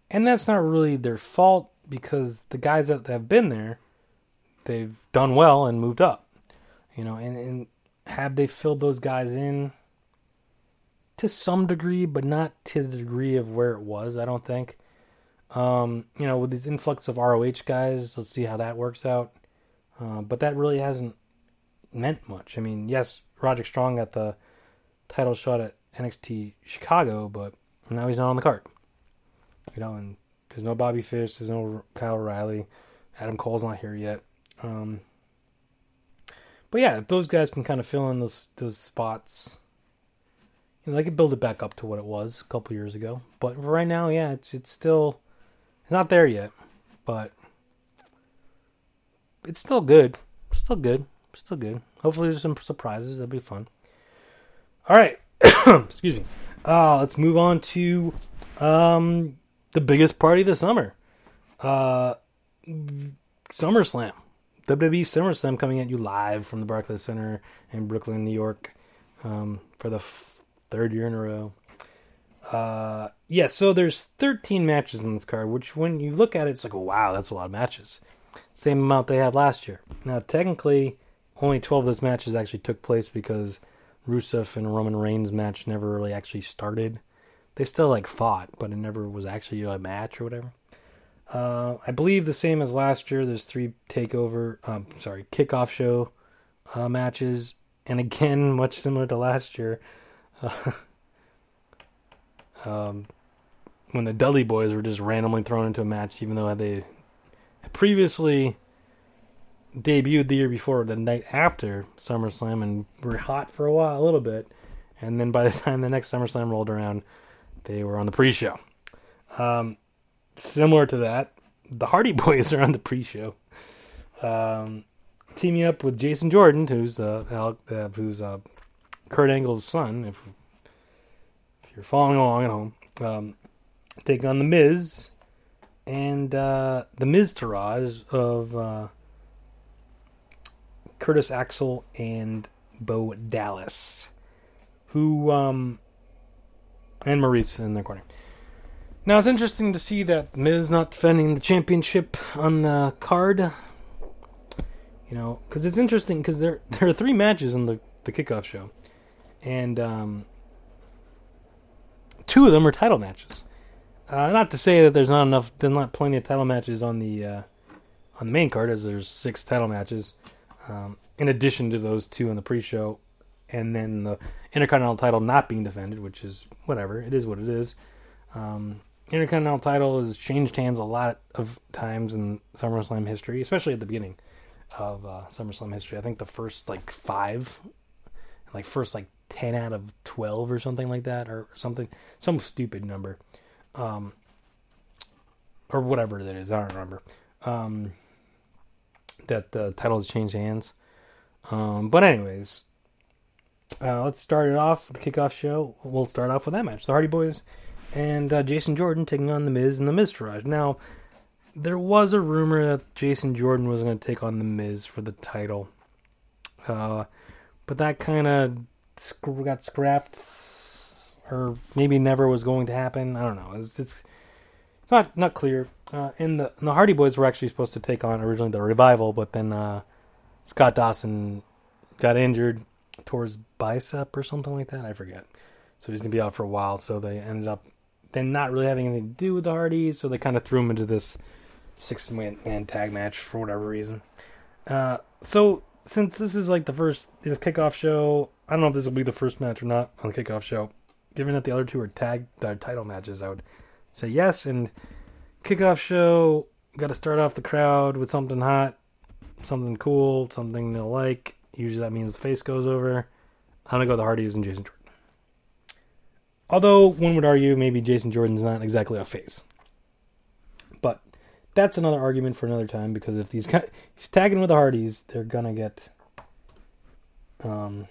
and that's not really their fault because the guys that have been there, they've done well and moved up. You know, and, and have they filled those guys in to some degree, but not to the degree of where it was, I don't think. Um, you know, with these influx of ROH guys, let's see how that works out. Uh, but that really hasn't meant much. I mean, yes, Roderick Strong got the title shot at NXT Chicago, but now he's not on the card. You know, and there's no Bobby Fish. There's no Kyle O'Reilly. Adam Cole's not here yet. Um, but yeah, those guys can kind of fill in those those spots. You know, they could build it back up to what it was a couple years ago. But right now, yeah, it's it's still it's not there yet, but it's still good. Still good. Still good. Hopefully, there's some surprises. That'll be fun. All right. Excuse me. Uh, let's move on to um, the biggest party of the summer. Uh, SummerSlam. WWE SummerSlam coming at you live from the Barclays Center in Brooklyn, New York, um, for the third year in a row. Uh, yeah, so there's 13 matches in this card, which when you look at it, it's like, wow, that's a lot of matches. Same amount they had last year. Now, technically, only 12 of those matches actually took place because Rusev and Roman Reigns match never really actually started they still like fought, but it never was actually a match or whatever. Uh, I believe the same as last year. There's three takeover, um, sorry, kickoff show uh, matches, and again, much similar to last year, um, when the Dudley Boys were just randomly thrown into a match, even though they previously debuted the year before, the night after SummerSlam, and were hot for a while, a little bit, and then by the time the next SummerSlam rolled around they were on the pre-show. Um, similar to that, the Hardy Boys are on the pre-show, um, teaming up with Jason Jordan, who's uh, uh, who's uh, Kurt Angle's son. If, if you're following along at home, um, taking on the Miz and uh, the Miztourage of uh, Curtis Axel and Bo Dallas, who um, and Maryse in the corner. Now it's interesting to see that Miz not defending the championship on the card. You know, because it's interesting because there there are three matches on the the kickoff show, and um, two of them are title matches. Uh, not to say that there's not enough, there's not plenty of title matches on the uh, on the main card, as there's six title matches, um, in addition to those two in the pre-show and then the Intercontinental title not being defended, which is whatever. It is what it is. Um, Intercontinental title has changed hands a lot of times in SummerSlam history, especially at the beginning of uh, SummerSlam history. I think the first like five, like first like ten out of twelve or something like that, or something, some stupid number. um, or whatever that is. I don't remember. Um, that the title has changed hands. Um, but anyways, uh, let's start it off with the kickoff show. We'll start off with that match: the Hardy Boys and uh, Jason Jordan taking on the Miz and the Miztourage. Now, there was a rumor that Jason Jordan was going to take on the Miz for the title, uh, but that kind of got scrapped, or maybe never was going to happen. I don't know. It's it's, it's not not clear. Uh, and the and the Hardy Boys were actually supposed to take on originally the Revival, but then uh, Scott Dawson got injured towards bicep or something like that. I forget. So he's gonna be out for a while. So they ended up then not really having anything to do with the Hardys. So they kind of threw him into this six man, tag match for whatever reason. Uh, so since this is like the first the kickoff show, I don't know if this will be the first match or not on the kickoff show. Given that the other two are tag uh, title matches, I would say yes. And kickoff show got to start off the crowd with something hot, something cool, something they'll like. Usually that means the face goes over. I'm gonna go with the Hardys and Jason Jordan. Although one would argue maybe Jason Jordan's not exactly a face, that's another argument for another time because if these guys, he's tagging with the Hardys, they're gonna get um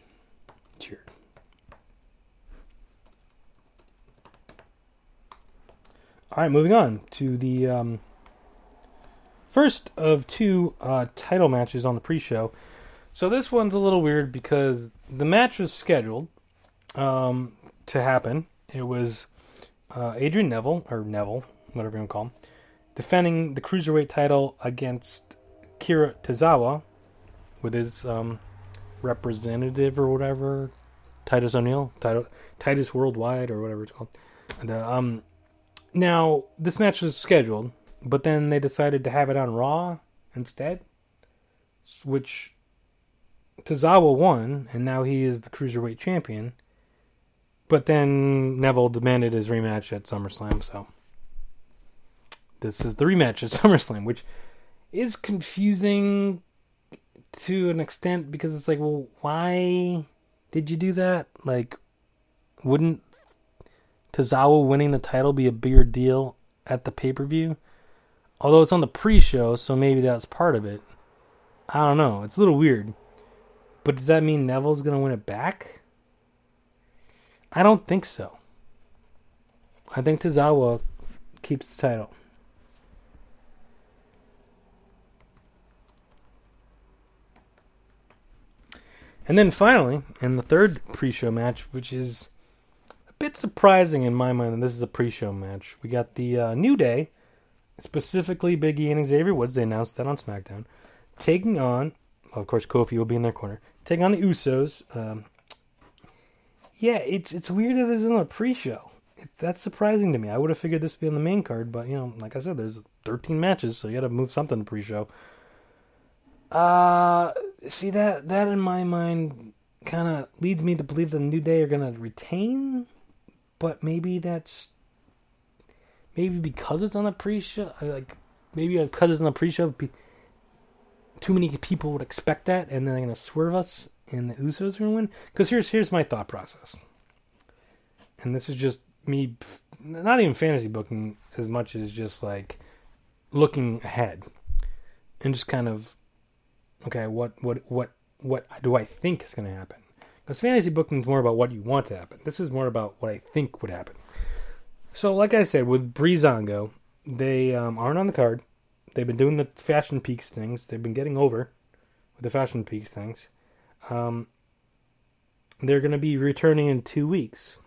cheered. All right, moving on to the um, first of two uh, title matches on the pre-show. So this one's a little weird because the match was scheduled um, to happen. It was uh, Adrian Neville or Neville, whatever you want to call him, defending the cruiserweight title against Kira Tozawa with his um, representative or whatever, Titus O'Neil, Titus, Worldwide or whatever it's called. And, uh, um, now this match was scheduled, but then they decided to have it on Raw instead, which Tozawa won, and now he is the cruiserweight champion. But then Neville demanded his rematch at SummerSlam, so this is the rematch at SummerSlam, which is confusing to an extent because it's like, well, why did you do that? Like, wouldn't Tozawa winning the title be a bigger deal at the pay per view? Although it's on the pre show, so maybe that's part of it. I don't know. It's a little weird. But does that mean Neville's going to win it back? I don't think so. I think Tozawa keeps the title. And then finally, in the third pre show match, which is a bit surprising in my mind that this is a pre show match, we got the uh, New Day, specifically Big E and Xavier Woods, they announced that on SmackDown, taking on, well, of course, Kofi will be in their corner, taking on the Usos. Um, yeah, it's it's weird that this is a pre-show. It, that's surprising to me. I would have figured this would be on the main card, but you know, like I said, there's 13 matches, so you got to move something to pre-show. Uh, see that that in my mind kind of leads me to believe the New Day are gonna retain, but maybe that's maybe because it's on the pre-show, uh, like maybe because it's on the pre-show, too many people would expect that, and then they're gonna swerve us and the Usos are going to win? Because here's here's my thought process, and this is just me, not even fantasy booking as much as just like looking ahead, and just kind of, okay, what what what what do I think is going to happen? Because fantasy booking is more about what you want to happen. This is more about what I think would happen. So, like I said, with Breezango, they um, aren't on the card. They've been doing the Fashion Peaks things. They've been getting over with the Fashion Peaks things. Um, they're going to be returning in two weeks.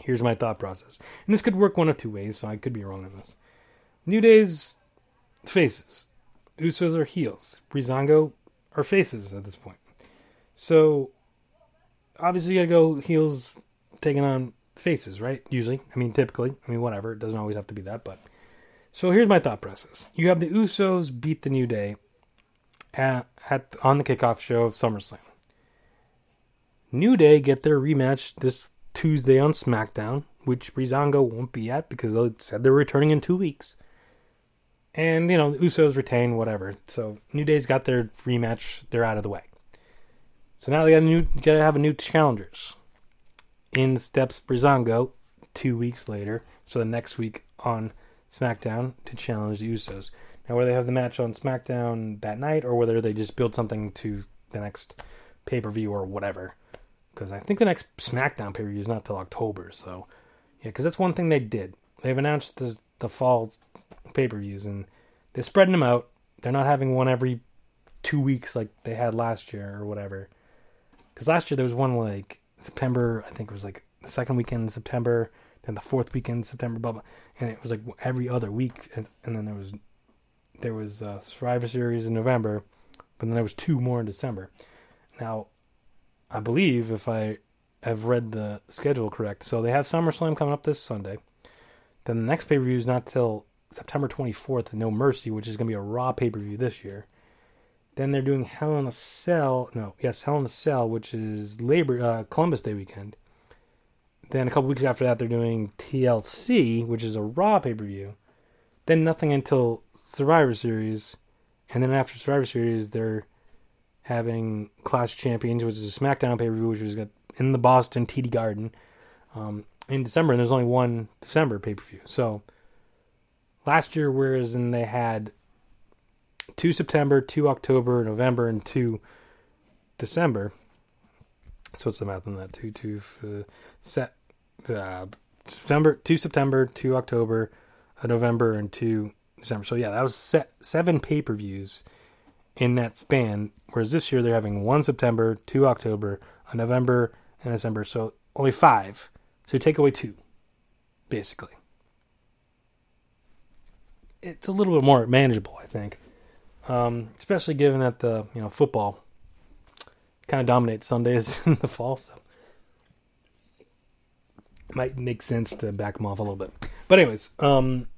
Here's my thought process. And this could work one of two ways, so I could be wrong on this. New Day's faces. Usos are heels. Breezango are faces at this point. So, obviously, you gotta go heels taking on faces, right? Usually. I mean, typically. I mean, whatever. It doesn't always have to be that, but. So, here's my thought process. You have the Usos beat the New Day at, at on the kickoff show of SummerSlam. New Day get their rematch this Tuesday on SmackDown, which Breezango won't be at because they said they're returning in two weeks. And you know the Usos retain whatever. So New Day's got their rematch; they're out of the way. So now they got a new, got to have a new challengers. In steps Breezango two weeks later, So the next week on SmackDown to challenge the Usos. Now, whether they have the match on SmackDown that night or whether they just build something to the next pay per view or whatever. Because I think the next SmackDown pay per view is not till October. So, yeah, because that's one thing they did. They've announced the, the fall pay per views and they're spreading them out. They're not having one every two weeks like they had last year or whatever. Because last year there was one like September, I think it was like the second weekend in September, then the fourth weekend in September, blah blah, and it was like every other week, and, and then there was there was uh, Survivor Series in November, but then there was two more in December. Now, I believe if I have read the schedule correct, so they have SummerSlam coming up this Sunday. Then the next pay per view is not till September 24th, No Mercy, which is going to be a Raw pay per view this year. Then they're doing Hell in a Cell. No, yes, Hell in a Cell, which is Labor uh, Columbus Day weekend. Then a couple weeks after that, they're doing TLC, which is a Raw pay per view. Then nothing until Survivor Series, and then after Survivor Series, they're having Clash Champions, which is a SmackDown pay per view, which is got in the Boston TD Garden um, in December. And there's only one December pay per view. So last year, whereas and they had two September, two October, November, and two December. So what's the math on that? Two, two, uh, set, uh, September, two September, two October, a November, and two December. So yeah, that was set, seven pay per views in that span. Whereas this year they're having one September, two October, a November, and December. So only five. So you take away two, basically. It's a little bit more manageable, I think um, especially given that the you know football kind of dominates Sundays in the fall, so it might make sense to back them off a little bit. But anyways, um,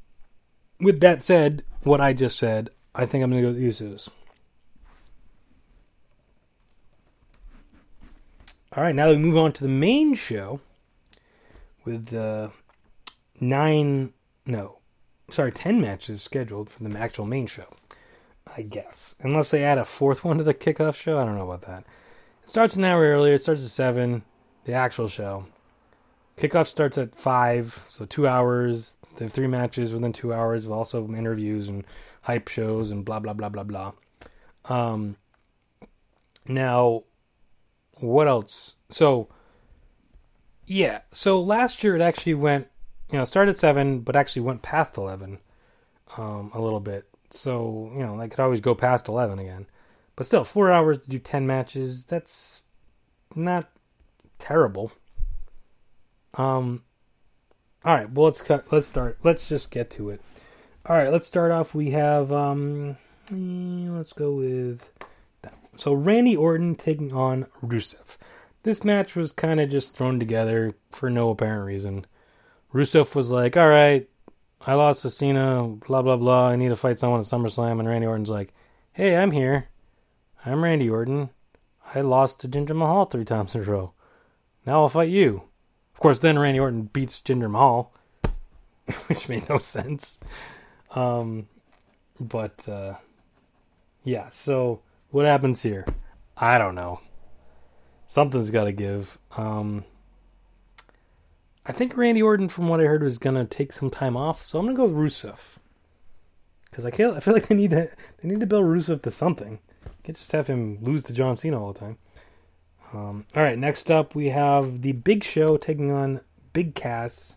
with that said, what I just said, I think I'm going to go with Usos. All right, now we move on to the main show with uh, nine, no, sorry, ten matches scheduled for the actual main show. I guess. Unless they add a fourth one to the kickoff show. I don't know about that. It starts an hour earlier. It starts at 7, the actual show. Kickoff starts at 5, so two hours. They have three matches within two hours, with also interviews and hype shows and blah, blah, blah, blah, blah. Um, now, what else? So, yeah. So last year it actually went, you know, started 7, but actually went past 11 um, a little bit. So, you know, I could always go past 11 again. But still, four hours to do 10 matches, that's not terrible. Um, all right, well, let's cut, let's start. Let's just get to it. All right, let's start off. We have, um, let's go with that. So, Randy Orton taking on Rusev. This match was kind of just thrown together for no apparent reason. Rusev was like, all right, I lost to Cena, blah, blah, blah. I need to fight someone at SummerSlam. And Randy Orton's like, hey, I'm here. I'm Randy Orton. I lost to Jinder Mahal three times in a row. Now I'll fight you. Of course, then Randy Orton beats Jinder Mahal, which made no sense. Um, but, uh, yeah, so what happens here? I don't know. Something's got to give. Um, I think Randy Orton, from what I heard, was gonna take some time off, so I'm gonna go with Rusev because I feel I feel like they need to they need to build Rusev to something. can't just have him lose to John Cena all the time. Um, all right, next up we have the Big Show taking on Big Cass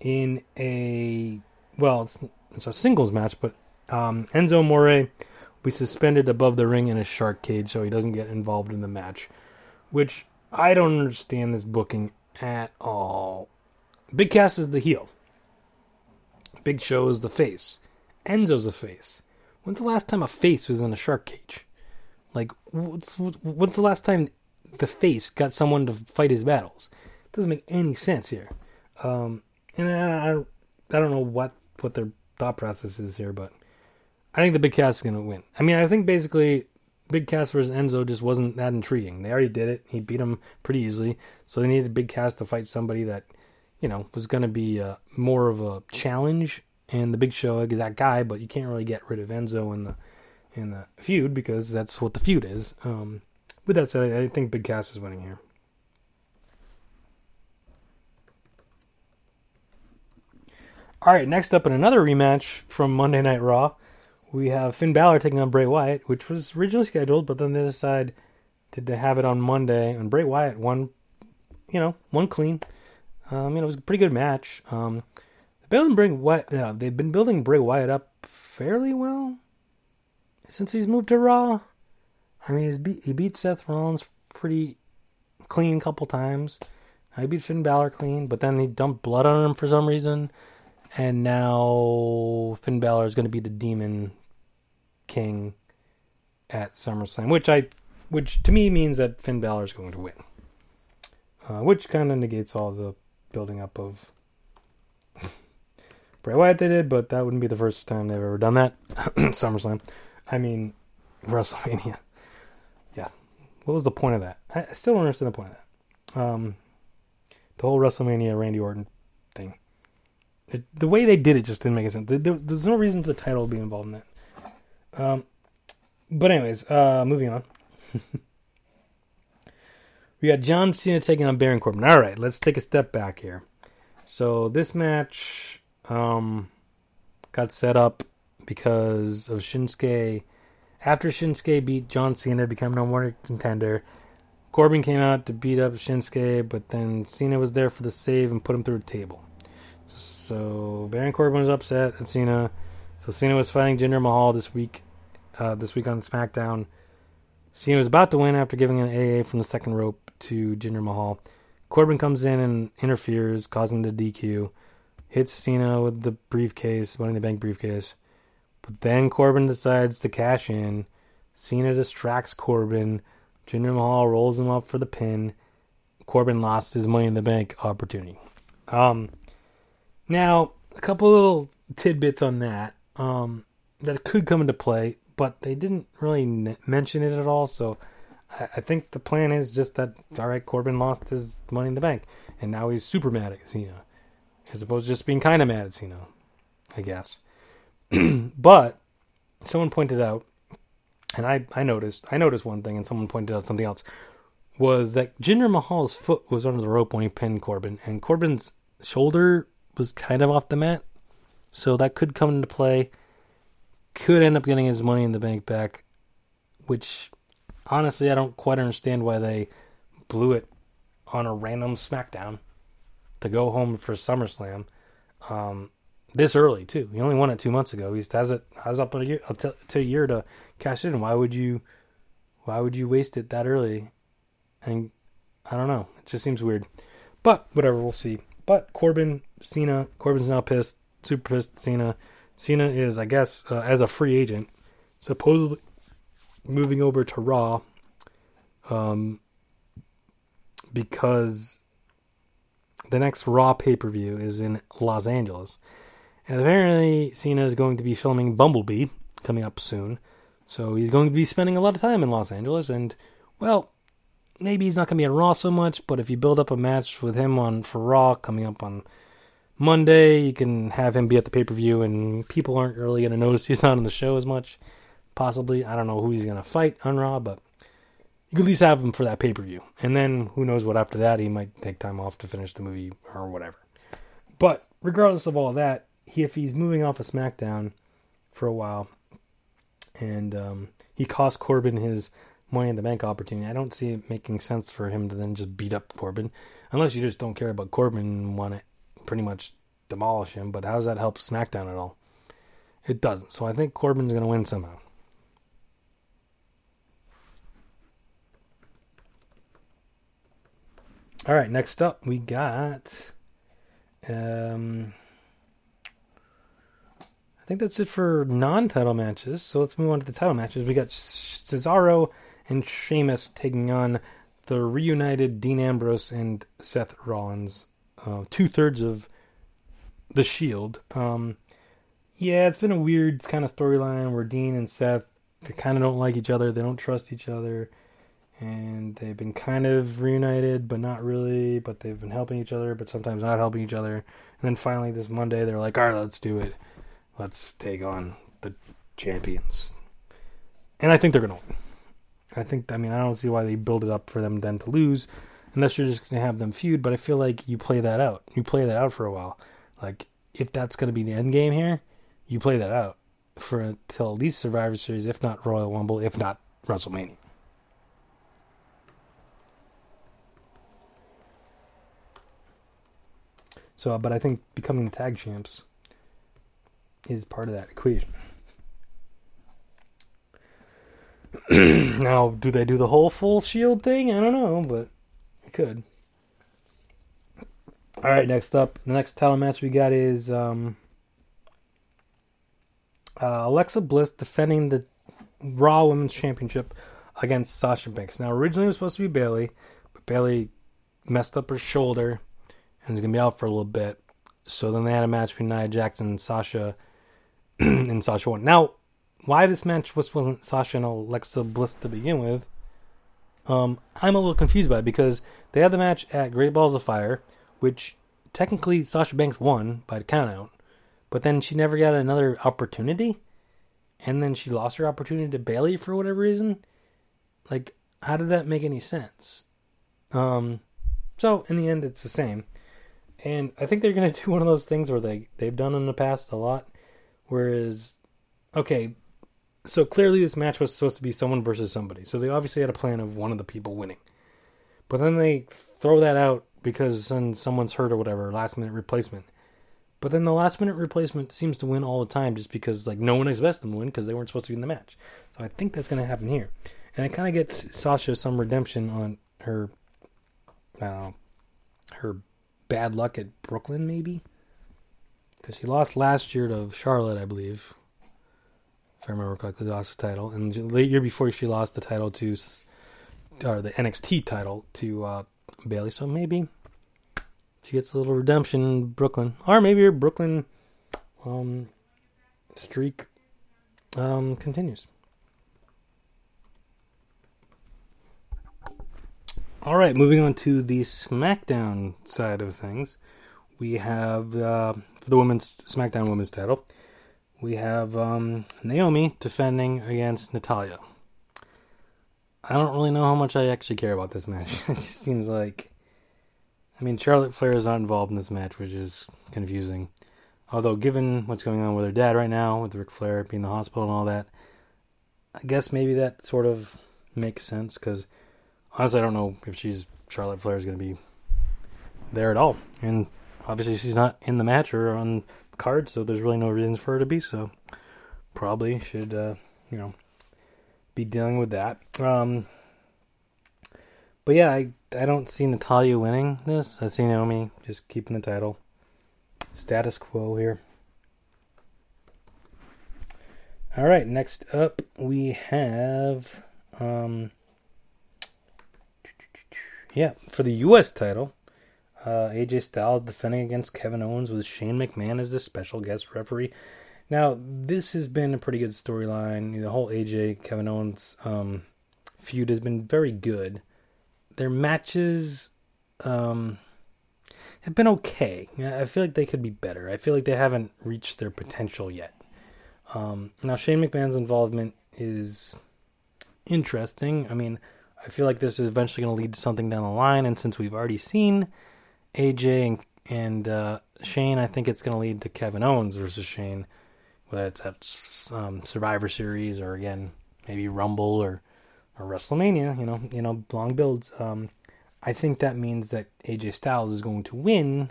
in a well, it's it's a singles match, but um, Enzo Amore we suspended above the ring in a shark cage so he doesn't get involved in the match, which I don't understand this booking at all. Big Cass is the heel. Big Show is the face. Enzo's the face. When's the last time a face was in a shark cage? Like, what's, when's the last time the face got someone to fight his battles? It doesn't make any sense here. Um, and I, I, don't know what, what their thought process is here, but I think the Big Cass is going to win. I mean, I think basically Big Cass versus Enzo just wasn't that intriguing. They already did it. He beat him pretty easily. So they needed Big Cass to fight somebody that, you know, was going to be uh, more of a challenge. And the Big Show is that guy, but you can't really get rid of Enzo in the in the feud because that's what the feud is. Um, with that said, I, I think Big Cass is winning here. All right, next up in another rematch from Monday Night Raw, we have Finn Balor taking on Bray Wyatt, which was originally scheduled, but then they decided to have it on Monday, and Bray Wyatt won, you know, one clean. Um, you know, it was a pretty good match. Um, building Bray Wyatt, they've been building Bray Wyatt up fairly well since he's moved to Raw. I mean, beat, he beat Seth Rollins pretty clean a couple times. He beat Finn Balor clean, but then he dumped blood on him for some reason. And now Finn Balor is going to be the Demon King at SummerSlam, which I, which to me means that Finn Balor is going to win, uh, which kind of negates all the building up of Bray Wyatt. They did, but that wouldn't be the first time they've ever done that. SummerSlam, I mean WrestleMania. Yeah, what was the point of that? I still don't understand the point of that. Um, the whole WrestleMania Randy Orton thing. It, the way they did it just didn't make sense. There, there's no reason for the title to be involved in that. Um, but anyways, uh, moving on. we got John Cena taking on Baron Corbin. All right, let's take a step back here. So this match um, got set up because of Shinsuke. After Shinsuke beat John Cena, become no more contender. Corbin came out to beat up Shinsuke, but then Cena was there for the save and put him through a table. So Baron Corbin was upset at Cena. So Cena was fighting Jinder Mahal this week, uh, this week on SmackDown. Cena was about to win after giving an AA from the second rope to Jinder Mahal. Corbin comes in and interferes, causing the DQ. Hits Cena with the briefcase, Money in the Bank briefcase. But then Corbin decides to cash in. Cena distracts Corbin. Jinder Mahal rolls him up for the pin. Corbin lost his Money in the Bank opportunity. Um, now, a couple little tidbits on that um, that could come into play, but they didn't really n- mention it at all. So I-, I think the plan is just that all right, Corbin lost his Money in the Bank, and now he's super mad at Cena, as opposed to just being kind of mad at Cena, I guess. but someone pointed out, and I I noticed I noticed one thing, and someone pointed out something else was that Jinder Mahal's foot was under the rope when he pinned Corbin, and Corbin's shoulder was kind of off the mat. So that could come into play. Could end up getting his money in the bank back, which honestly I don't quite understand why they blew it on a random SmackDown to go home for SummerSlam um, this early too. He only won it two months ago. He has it has up a year up to, to a year to cash in. Why would you? Why would you waste it that early? And I don't know. It just seems weird. But whatever, we'll see. But Corbin, Cena, Corbin's now pissed, super pissed. Cena, Cena is, I guess, uh, as a free agent, supposedly moving over to Raw, um, because the next Raw pay per view is in Los Angeles, and apparently Cena is going to be filming Bumblebee coming up soon, so he's going to be spending a lot of time in Los Angeles, and well, maybe he's not going to be on Raw so much, but if you build up a match with him on for Raw coming up on Monday, you can have him be at the pay per view, and people aren't really going to notice he's not on the show as much. Possibly, I don't know who he's going to fight on Raw, but you could at least have him for that pay per view, and then who knows what after that he might take time off to finish the movie or whatever. But regardless of all that, he if he's moving off of SmackDown for a while, and um, he cost Corbin his Money in the Bank opportunity. I don't see it making sense for him to then just beat up Corbin, unless you just don't care about Corbin and want to pretty much demolish him. But how does that help SmackDown at all? It doesn't. So I think Corbin's going to win somehow. All right, next up we got. Um, I think that's it for non-title matches. So let's move on to the title matches. We got Cesaro and Sheamus taking on the reunited Dean Ambrose and Seth Rollins, uh, two thirds of the Shield. Um, yeah, it's been a weird kind of storyline where Dean and Seth they kind of don't like each other, they don't trust each other, and they've been kind of reunited, but not really. But they've been helping each other, but sometimes not helping each other. And then finally, this Monday, they're like, "All right, let's do it. Let's take on the champions." And I think they're gonna win. I think, I mean, I don't see why they build it up for them then to lose, unless you're just going to have them feud. But I feel like you play that out. You play that out for a while. Like, if that's going to be the end game here, you play that out for until at least Survivor Series, if not Royal Rumble, if not WrestleMania. So, but I think becoming the tag champs is part of that equation. now, do they do the whole full shield thing? I don't know, but it could. All right, next up, the next title match we got is um, uh, Alexa Bliss defending the Raw Women's Championship against Sasha Banks. Now, originally it was supposed to be Bayley, but Bayley messed up her shoulder and is going to be out for a little bit. So then they had a match between Nia Jackson and Sasha, and Sasha won. Now, why this match was, wasn't Sasha and Alexa Bliss to begin with, um, I'm a little confused by it because they had the match at Great Balls of Fire, which technically Sasha Banks won by the countout, but then she never got another opportunity, and then she lost her opportunity to Bayley for whatever reason. Like, how did that make any sense? Um, so in the end, it's the same, and I think they're gonna do one of those things where they they've done in the past a lot, whereas, okay, so clearly this match was supposed to be someone versus somebody, so they obviously had a plan of one of the people winning, but then they throw that out because then someone's hurt or whatever, last minute replacement. But then the last minute replacement seems to win all the time just because like no one expects them to win because they weren't supposed to be in the match. So I think that's going to happen here, and it kind of gets Sasha some redemption on her, I don't know, her bad luck at Brooklyn maybe, because she lost last year to Charlotte, I believe, if I remember correctly, lost the title, and the year before she lost the title to, or the NXT title to uh, Bayley. So maybe she gets a little redemption in Brooklyn, or maybe her Brooklyn um, streak um, continues. All right, moving on to the SmackDown side of things, we have uh, for the women's SmackDown Women's Title, we have um, Naomi defending against Natalya. I don't really know how much I actually care about this match. it just seems like, I mean, Charlotte Flair is not involved in this match, which is confusing. Although, given what's going on with her dad right now, with Ric Flair being in the hospital and all that, I guess maybe that sort of makes sense. Because honestly, I don't know if she's Charlotte Flair is going to be there at all, and obviously she's not in the match or on the card, so there's really no reasons for her to be. So probably should, uh, you know, be dealing with that. Um, but yeah, I I don't see Natalya winning this. I see Naomi just keeping the title. Status quo here. All right, next up we have um yeah, for the US title, uh, AJ Styles defending against Kevin Owens with Shane McMahon as the special guest referee. Now, this has been a pretty good storyline. The whole AJ Kevin Owens um, feud has been very good. Their matches um, have been okay. I feel like they could be better. I feel like they haven't reached their potential yet. Um, now, Shane McMahon's involvement is interesting. I mean, I feel like this is eventually going to lead to something down the line, and since we've already seen AJ and, and uh, Shane, I think it's going to lead to Kevin Owens versus Shane whether it's um, Survivor Series or again maybe Rumble or or WrestleMania. You know, you know, long builds. Um, I think that means that AJ Styles is going to win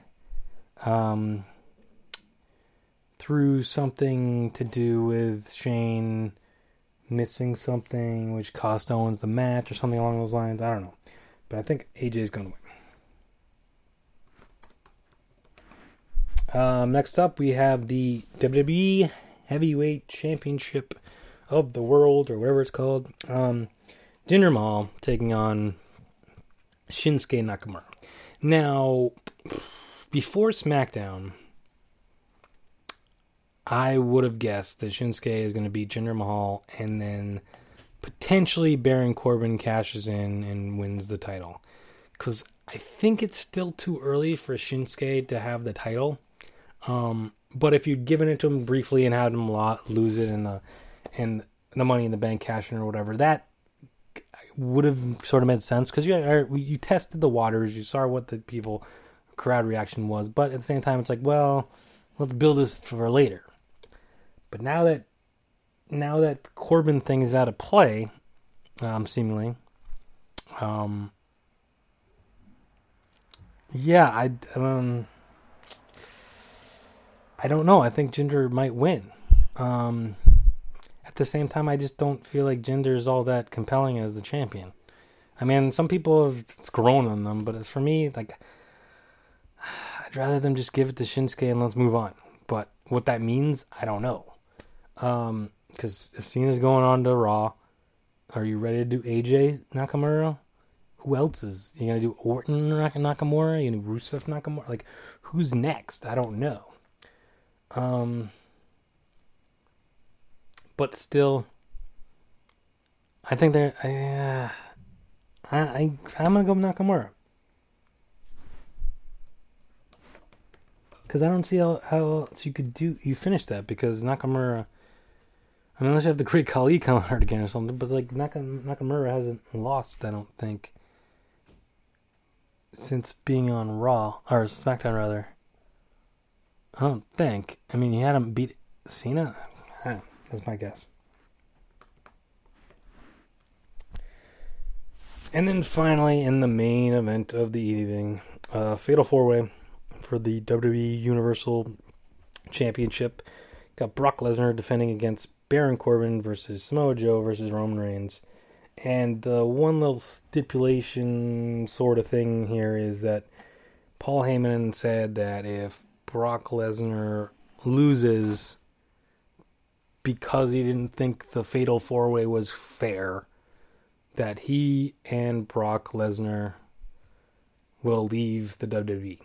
um, through something to do with Shane missing something, which cost Owens the match or something along those lines. I don't know, but I think AJ is going to win. Um, next up, we have the WWE Heavyweight Championship of the World, or whatever it's called. Um, Jinder Mahal taking on Shinsuke Nakamura. Now, before SmackDown, I would have guessed that Shinsuke is going to beat Jinder Mahal, and then potentially Baron Corbin cashes in and wins the title. Because I think it's still too early for Shinsuke to have the title. Um, but if you'd given it to him briefly and had him lose it in the in the money in the bank cashing or whatever, that would have sort of made sense because you you tested the waters, you saw what the people crowd reaction was, but at the same time, it's like, well, let's build this for later. But now that now that Corbin thing is out of play, um, seemingly, um, yeah, I um, I don't know. I think Jinder might win. Um, at the same time, I just don't feel like Jinder is all that compelling as the champion. I mean, some people have grown on them, but for me, like, I'd rather them just give it to Shinsuke and let's move on. But what that means, I don't know. Because Um, because Cena's going on to Raw. Are you ready to do AJ Nakamura? Who else is you gonna do? Orton Nakamura? You know Rusev Nakamura? Like, who's next? I don't know. Um, but still, I think they're. Uh, I, I I'm gonna go Nakamura because I don't see how, how else you could do you finish that because Nakamura. I mean, unless you have the Great Khali come out again or something, but like Nakamura hasn't lost, I don't think, since being on Raw or SmackDown rather. I don't think. I mean, you had him beat Cena. That's my guess. And then finally, in the main event of the evening, uh, Fatal Four Way for the WWE Universal Championship. Got Brock Lesnar defending against Baron Corbin versus Samoa Joe versus Roman Reigns. And the one little stipulation sort of thing here is that Paul Heyman said that if Brock Lesnar loses because he didn't think the Fatal Four Way was fair, that he and Brock Lesnar will leave the WWE.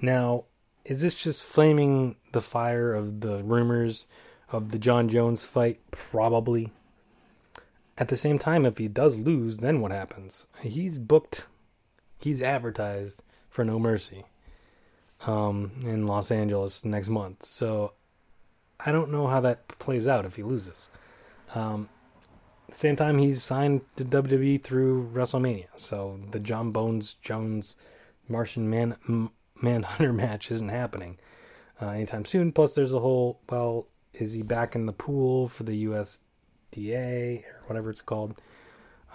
Now, is this just flaming the fire of the rumors of the Jon Jones fight? Probably. At the same time, if he does lose, then what happens? He's booked, he's advertised for No Mercy um, in Los Angeles next month. So I don't know how that plays out if he loses. Um, same time, he's signed to WWE through WrestleMania. So the Jon Bones Jones Martian Man Manhunter match isn't happening uh, anytime soon. Plus, there's a whole well, is he back in the pool for the USADA or whatever it's called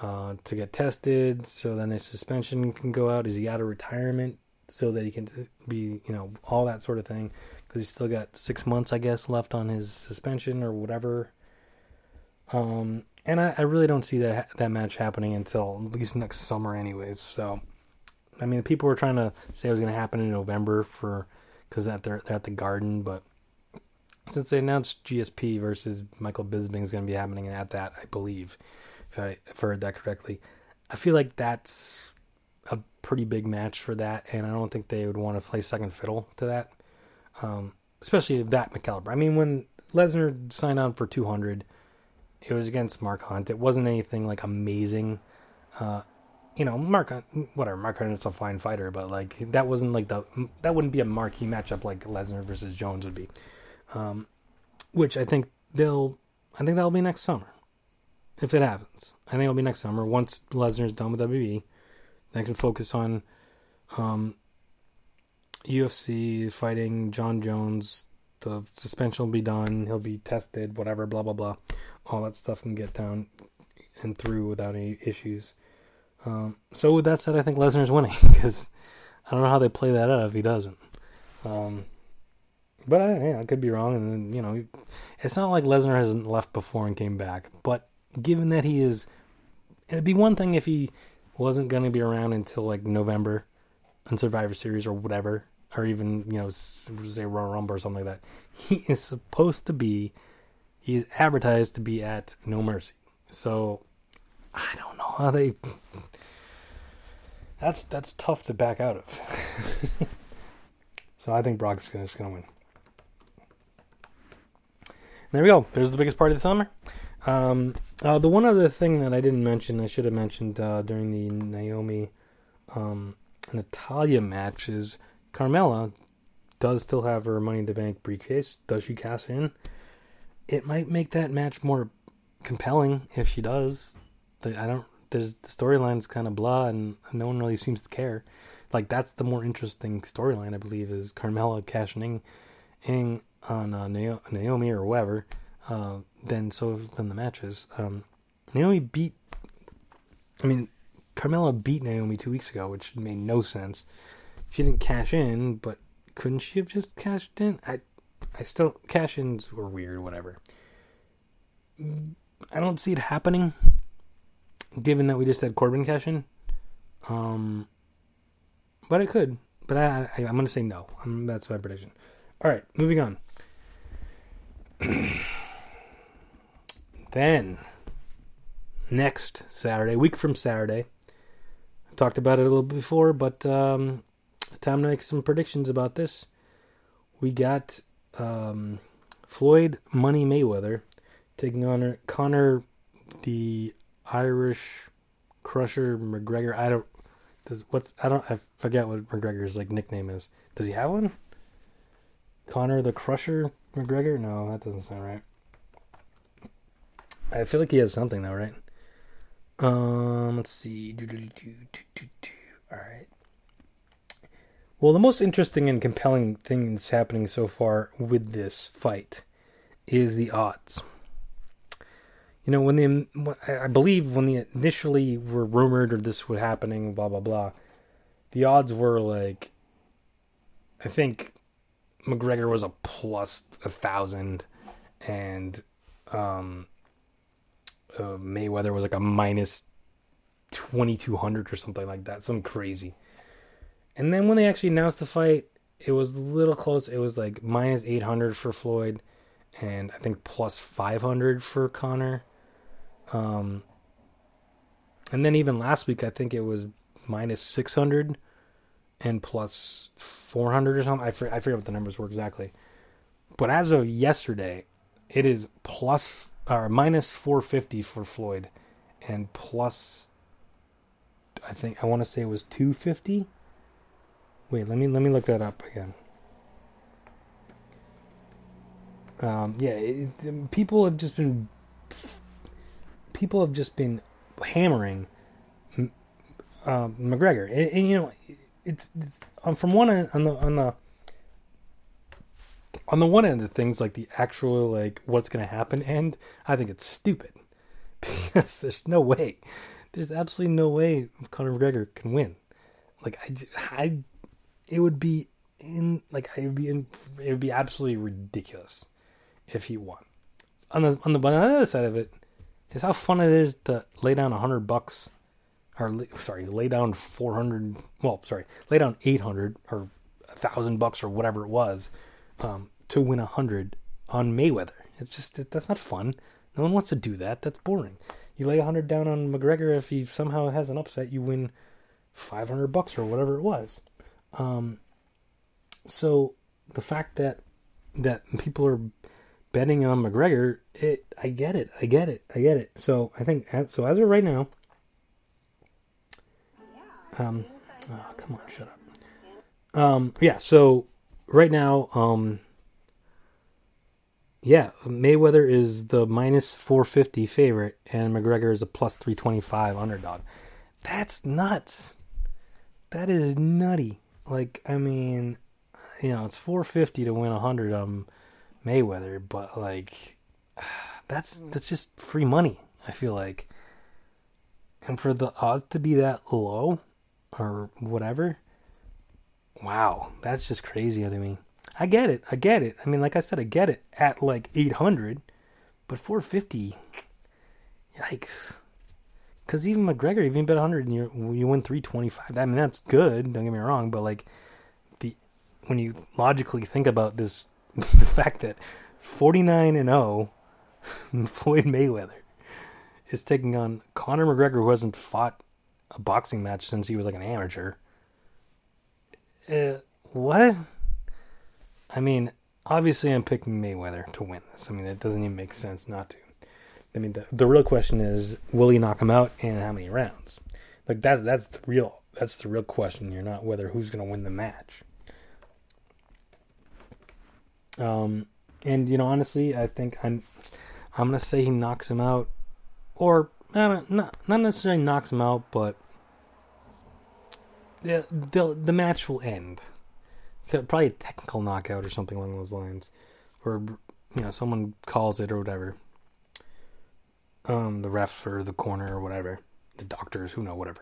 uh, to get tested? So then his suspension can go out. Is he out of retirement so that he can be, you know, all that sort of thing? Because he's still got six months, I guess, left on his suspension or whatever. Um, and I, I really don't see that that match happening until at least next summer, anyways. So I mean, people were trying to say it was going to happen in November for because they're, they're at the Garden, but since they announced GSP versus Michael Bisping is going to be happening at that, I believe, if I if I heard that correctly, I feel like that's a pretty big match for that, and I don't think they would want to play second fiddle to that, um, especially that McCaliber. I mean, when Lesnar signed on for 200, it was against Mark Hunt. It wasn't anything like amazing. Uh, you know, Mark, whatever, Mark Hunt's a fine fighter, but like that wasn't like the that wouldn't be a marquee matchup like Lesnar versus Jones would be, um, which I think they'll, I think that'll be next summer, if it happens. I think it'll be next summer once Lesnar's done with WWE, they can focus on, um, UFC fighting Jon Jones. The suspension will be done. He'll be tested. Whatever. Blah blah blah. All that stuff can get down and through without any issues. Um, so with that said, I think Lesnar's winning because I don't know how they play that out if he doesn't. Um, but I, yeah, I could be wrong, and then, you know, it's not like Lesnar hasn't left before and came back. But given that he is, it'd be one thing if he wasn't going to be around until like November on Survivor Series or whatever, or even you know, say Royal Rumble or something like that. He is supposed to be, he is advertised to be at No Mercy. So I don't know how they. That's that's tough to back out of. so I think Brock's gonna, just gonna win. There we go. There's the biggest part of the summer. Um, uh, the one other thing that I didn't mention, I should have mentioned uh, during the Naomi um, Natalya match is Carmella does still have her Money in the Bank briefcase. Does she cash in? It might make that match more compelling if she does. I don't. There's the storyline's kind of blah, and no one really seems to care. Like that's the more interesting storyline, I believe, is Carmella cashing in on uh, Naomi or whoever, uh, then so then the matches. Um, Naomi beat. I mean, Carmella beat Naomi two weeks ago, which made no sense. She didn't cash in, but couldn't she have just cashed in? I, I still cash ins were weird. Whatever. I don't see it happening, given that we just had Corbin cash in. Um, but it could. But I, I, am to say no. I'm, that's my prediction. All right, moving on. then, next Saturday, week from Saturday, I talked about it a little before, but um, time to make some predictions about this. We got um, Floyd Money Mayweather taking on Conor, the Irish Crusher McGregor. I don't. Does what's I don't I forget what McGregor's like nickname is. Does he have one? Conor the Crusher McGregor? No, that doesn't sound right. I feel like he has something though, right? Um, let's see. All right. Well, the most interesting and compelling thing that's happening so far with this fight is the odds. You know, when the I believe when the initially were rumored or this was happening, blah blah blah, the odds were like, I think McGregor was a plus a thousand, and um, uh, Mayweather was like a minus twenty two hundred or something like that, something crazy. And then when they actually announced the fight, it was a little close. It was like minus eight hundred for Floyd, and I think plus five hundred for Conor. Um, and then even last week, I think it was minus six hundred and plus and 400 or something. I, I forget what the numbers were exactly. But as of yesterday, it is plus or minus 450 for Floyd and plus I think I want to say it was 250. Wait, let me let me look that up again. Um, yeah, it, people have just been people have just been hammering uh, McGregor, and, and you know it's, it's um, from one on the on the on the one end of things like the actual like what's going to happen end i think it's stupid. Because there's no way there's absolutely no way conor mcgregor can win. Like i i it would be in like i would be in it would be absolutely ridiculous if he won. On the on the, on the other side of it is how fun it is to lay down a hundred bucks or sorry, lay down 400, well, sorry, lay down 800 or a thousand bucks or whatever it was um, to win a hundred on Mayweather. It's just, it, that's not fun. No one wants to do that. That's boring. You lay a hundred down on McGregor. If he somehow has an upset, you win 500 bucks or whatever it was. Um, so the fact that, that people are betting on McGregor, it, I get it. I get it. I get it. So I think, so as of right now, um, oh, come on, shut up. Um, yeah, so right now, um, yeah, Mayweather is the minus 450 favorite, and McGregor is a plus 325 underdog. That's nuts. That is nutty. Like, I mean, you know, it's 450 to win 100 on Mayweather, but like, that's that's just free money. I feel like, and for the odds to be that low, or whatever. Wow, that's just crazy to me. I get it. I get it. I mean, like I said, I get it at like 800, but 450, yikes. Because even McGregor, even bet 100 and you you win 325. I mean, that's good. Don't get me wrong, but like the when you logically think about this, the fact that 49 and 0, Floyd Mayweather is taking on Conor McGregor, who hasn't fought a boxing match since he was like an amateur. Uh, what? I mean, obviously, I'm picking Mayweather to win this. I mean, it doesn't even make sense not to. I mean, the the real question is, will he knock him out and how many rounds? Like that's that's the real that's the real question here, not whether who's going to win the match. Um, and you know, honestly, I think I'm I'm gonna say he knocks him out, or not not necessarily knocks him out, but the the the match will end. probably a technical knockout or something along those lines, or you know someone calls it or whatever. Um, the ref or the corner or whatever, the doctors, who know, whatever.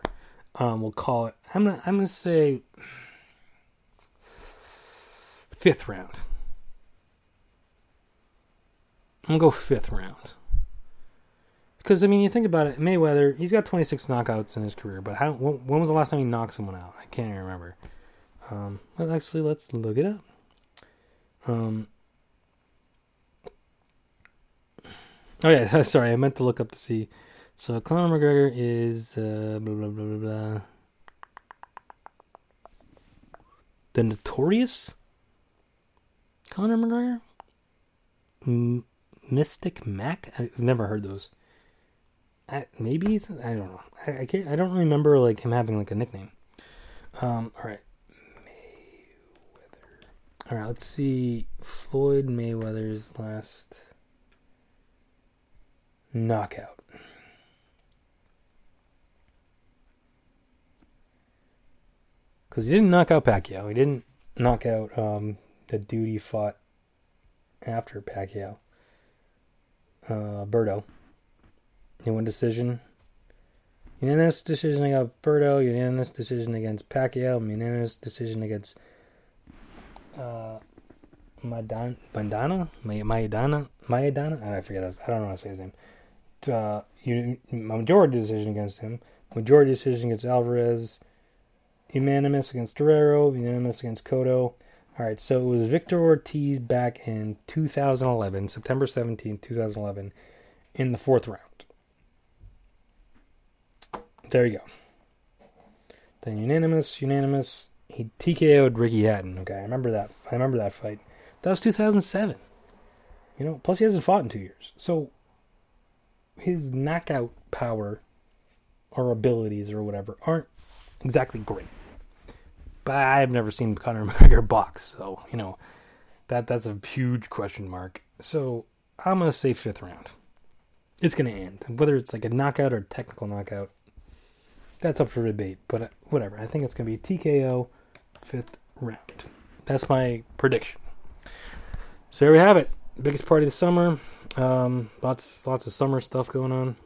Um, we'll call it. I'm gonna I'm gonna say fifth round. I'm gonna go fifth round. Because I mean, you think about it, Mayweather, he's got 26 knockouts in his career, but how? When, was the last time he knocked someone out? I can't even remember. Um, well, actually, let's look it up. Um, oh yeah, sorry, I meant to look up to see. So Conor McGregor is uh, blah blah blah blah blah. The notorious Conor McGregor, M- Mystic Mac. I've never heard those. I, maybe he's, I don't know. I, I can't. I don't remember like him having like a nickname. Um. All right. Mayweather. All right. Let's see. Floyd Mayweather's last knockout. Because he didn't knock out Pacquiao. He didn't knock out um, the dude he fought after Pacquiao. Uh, Berto. Won decision. Unanimous decision against Berto. Unanimous decision against Pacquiao. Unanimous decision against uh, Maidana. Maidana? Maidana? Maidana? I forget. I don't know how to say his name. Uh, majority decision against him. Majority decision against Alvarez. Unanimous against Guerrero. Unanimous against Cotto. All right, so it was Victor Ortiz back in 2011, September 17, 2011, in the fourth round. There you go. Then unanimous, unanimous. He TKO'd Ricky Hatton. Okay, I remember that. I remember that fight. That was 2007. You know, plus he hasn't fought in two years. So his knockout power or abilities or whatever aren't exactly great. But I've never seen Conor McGregor box, so you know that that's a huge question mark. So I'm gonna say fifth round. It's gonna end. Whether it's like a knockout or technical knockout, that's up for debate. But uh, whatever. I think it's gonna be TKO fifth round. That's my prediction. So there we have it. Biggest party of the summer. Um, lots lots of summer stuff going on.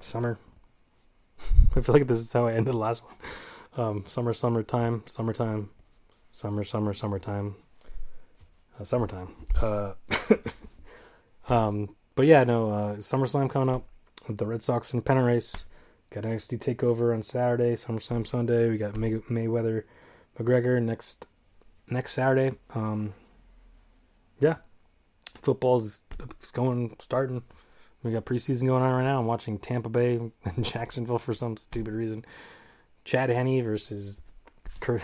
Summer. I feel like this is how I ended the last one. Um, summer, summertime, summertime, summer, summer, summertime, uh, summertime. Uh, um, but yeah, no, uh, SummerSlam coming up with the Red Sox and pennant race. Got NXT Takeover on Saturday, SummerSlam Sunday. We got May- Mayweather, McGregor next next Saturday. Um, yeah, football's going starting. We got preseason going on right now. I'm watching Tampa Bay and Jacksonville for some stupid reason. Chad Henne versus Kurt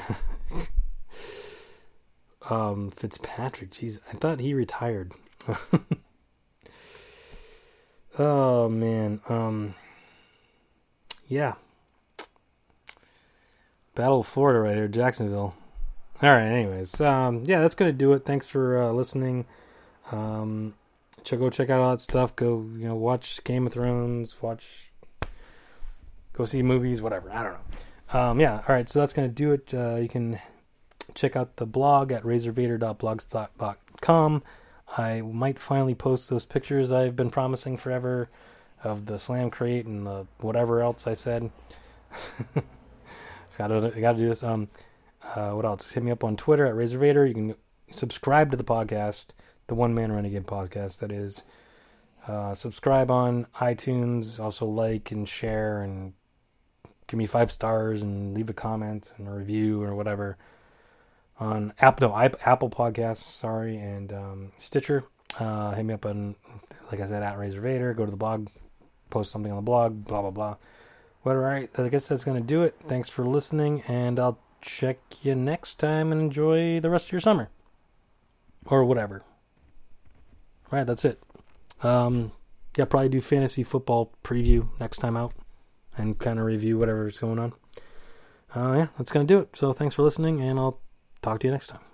um, Fitzpatrick. Jeez, I thought he retired. oh man. Um, yeah. Battle of Florida right here, Jacksonville. All right. Anyways, um, yeah, that's gonna do it. Thanks for uh, listening. Um, check go check out all that stuff. Go you know watch Game of Thrones. Watch go see movies. Whatever. I don't know. Um, yeah, all right, so that's going to do it. Uh, you can check out the blog at razorvader.blogspot.com. I might finally post those pictures I've been promising forever of the slam crate and the whatever else I said. got to got to do this. Um, uh, what else? Hit me up on Twitter at razorvader. You can subscribe to the podcast, the One Man Renegade podcast. That is. Uh, subscribe on iTunes. Also like and share and give me five stars and leave a comment and a review or whatever on Apple, no, Apple Podcasts, sorry, and um, Stitcher. Uh, hit me up on, like I said, at Razor Vader. Go to the blog, post something on the blog, blah, blah, blah. Whatever, all right, I guess that's going to do it. Thanks for listening, and I'll check you next time and enjoy the rest of your summer. Or whatever. All right, that's it. Um, yeah, probably do fantasy football preview next time out and kind of review whatever's going on. Uh, yeah, that's going to do it. So thanks for listening, and I'll talk to you next time.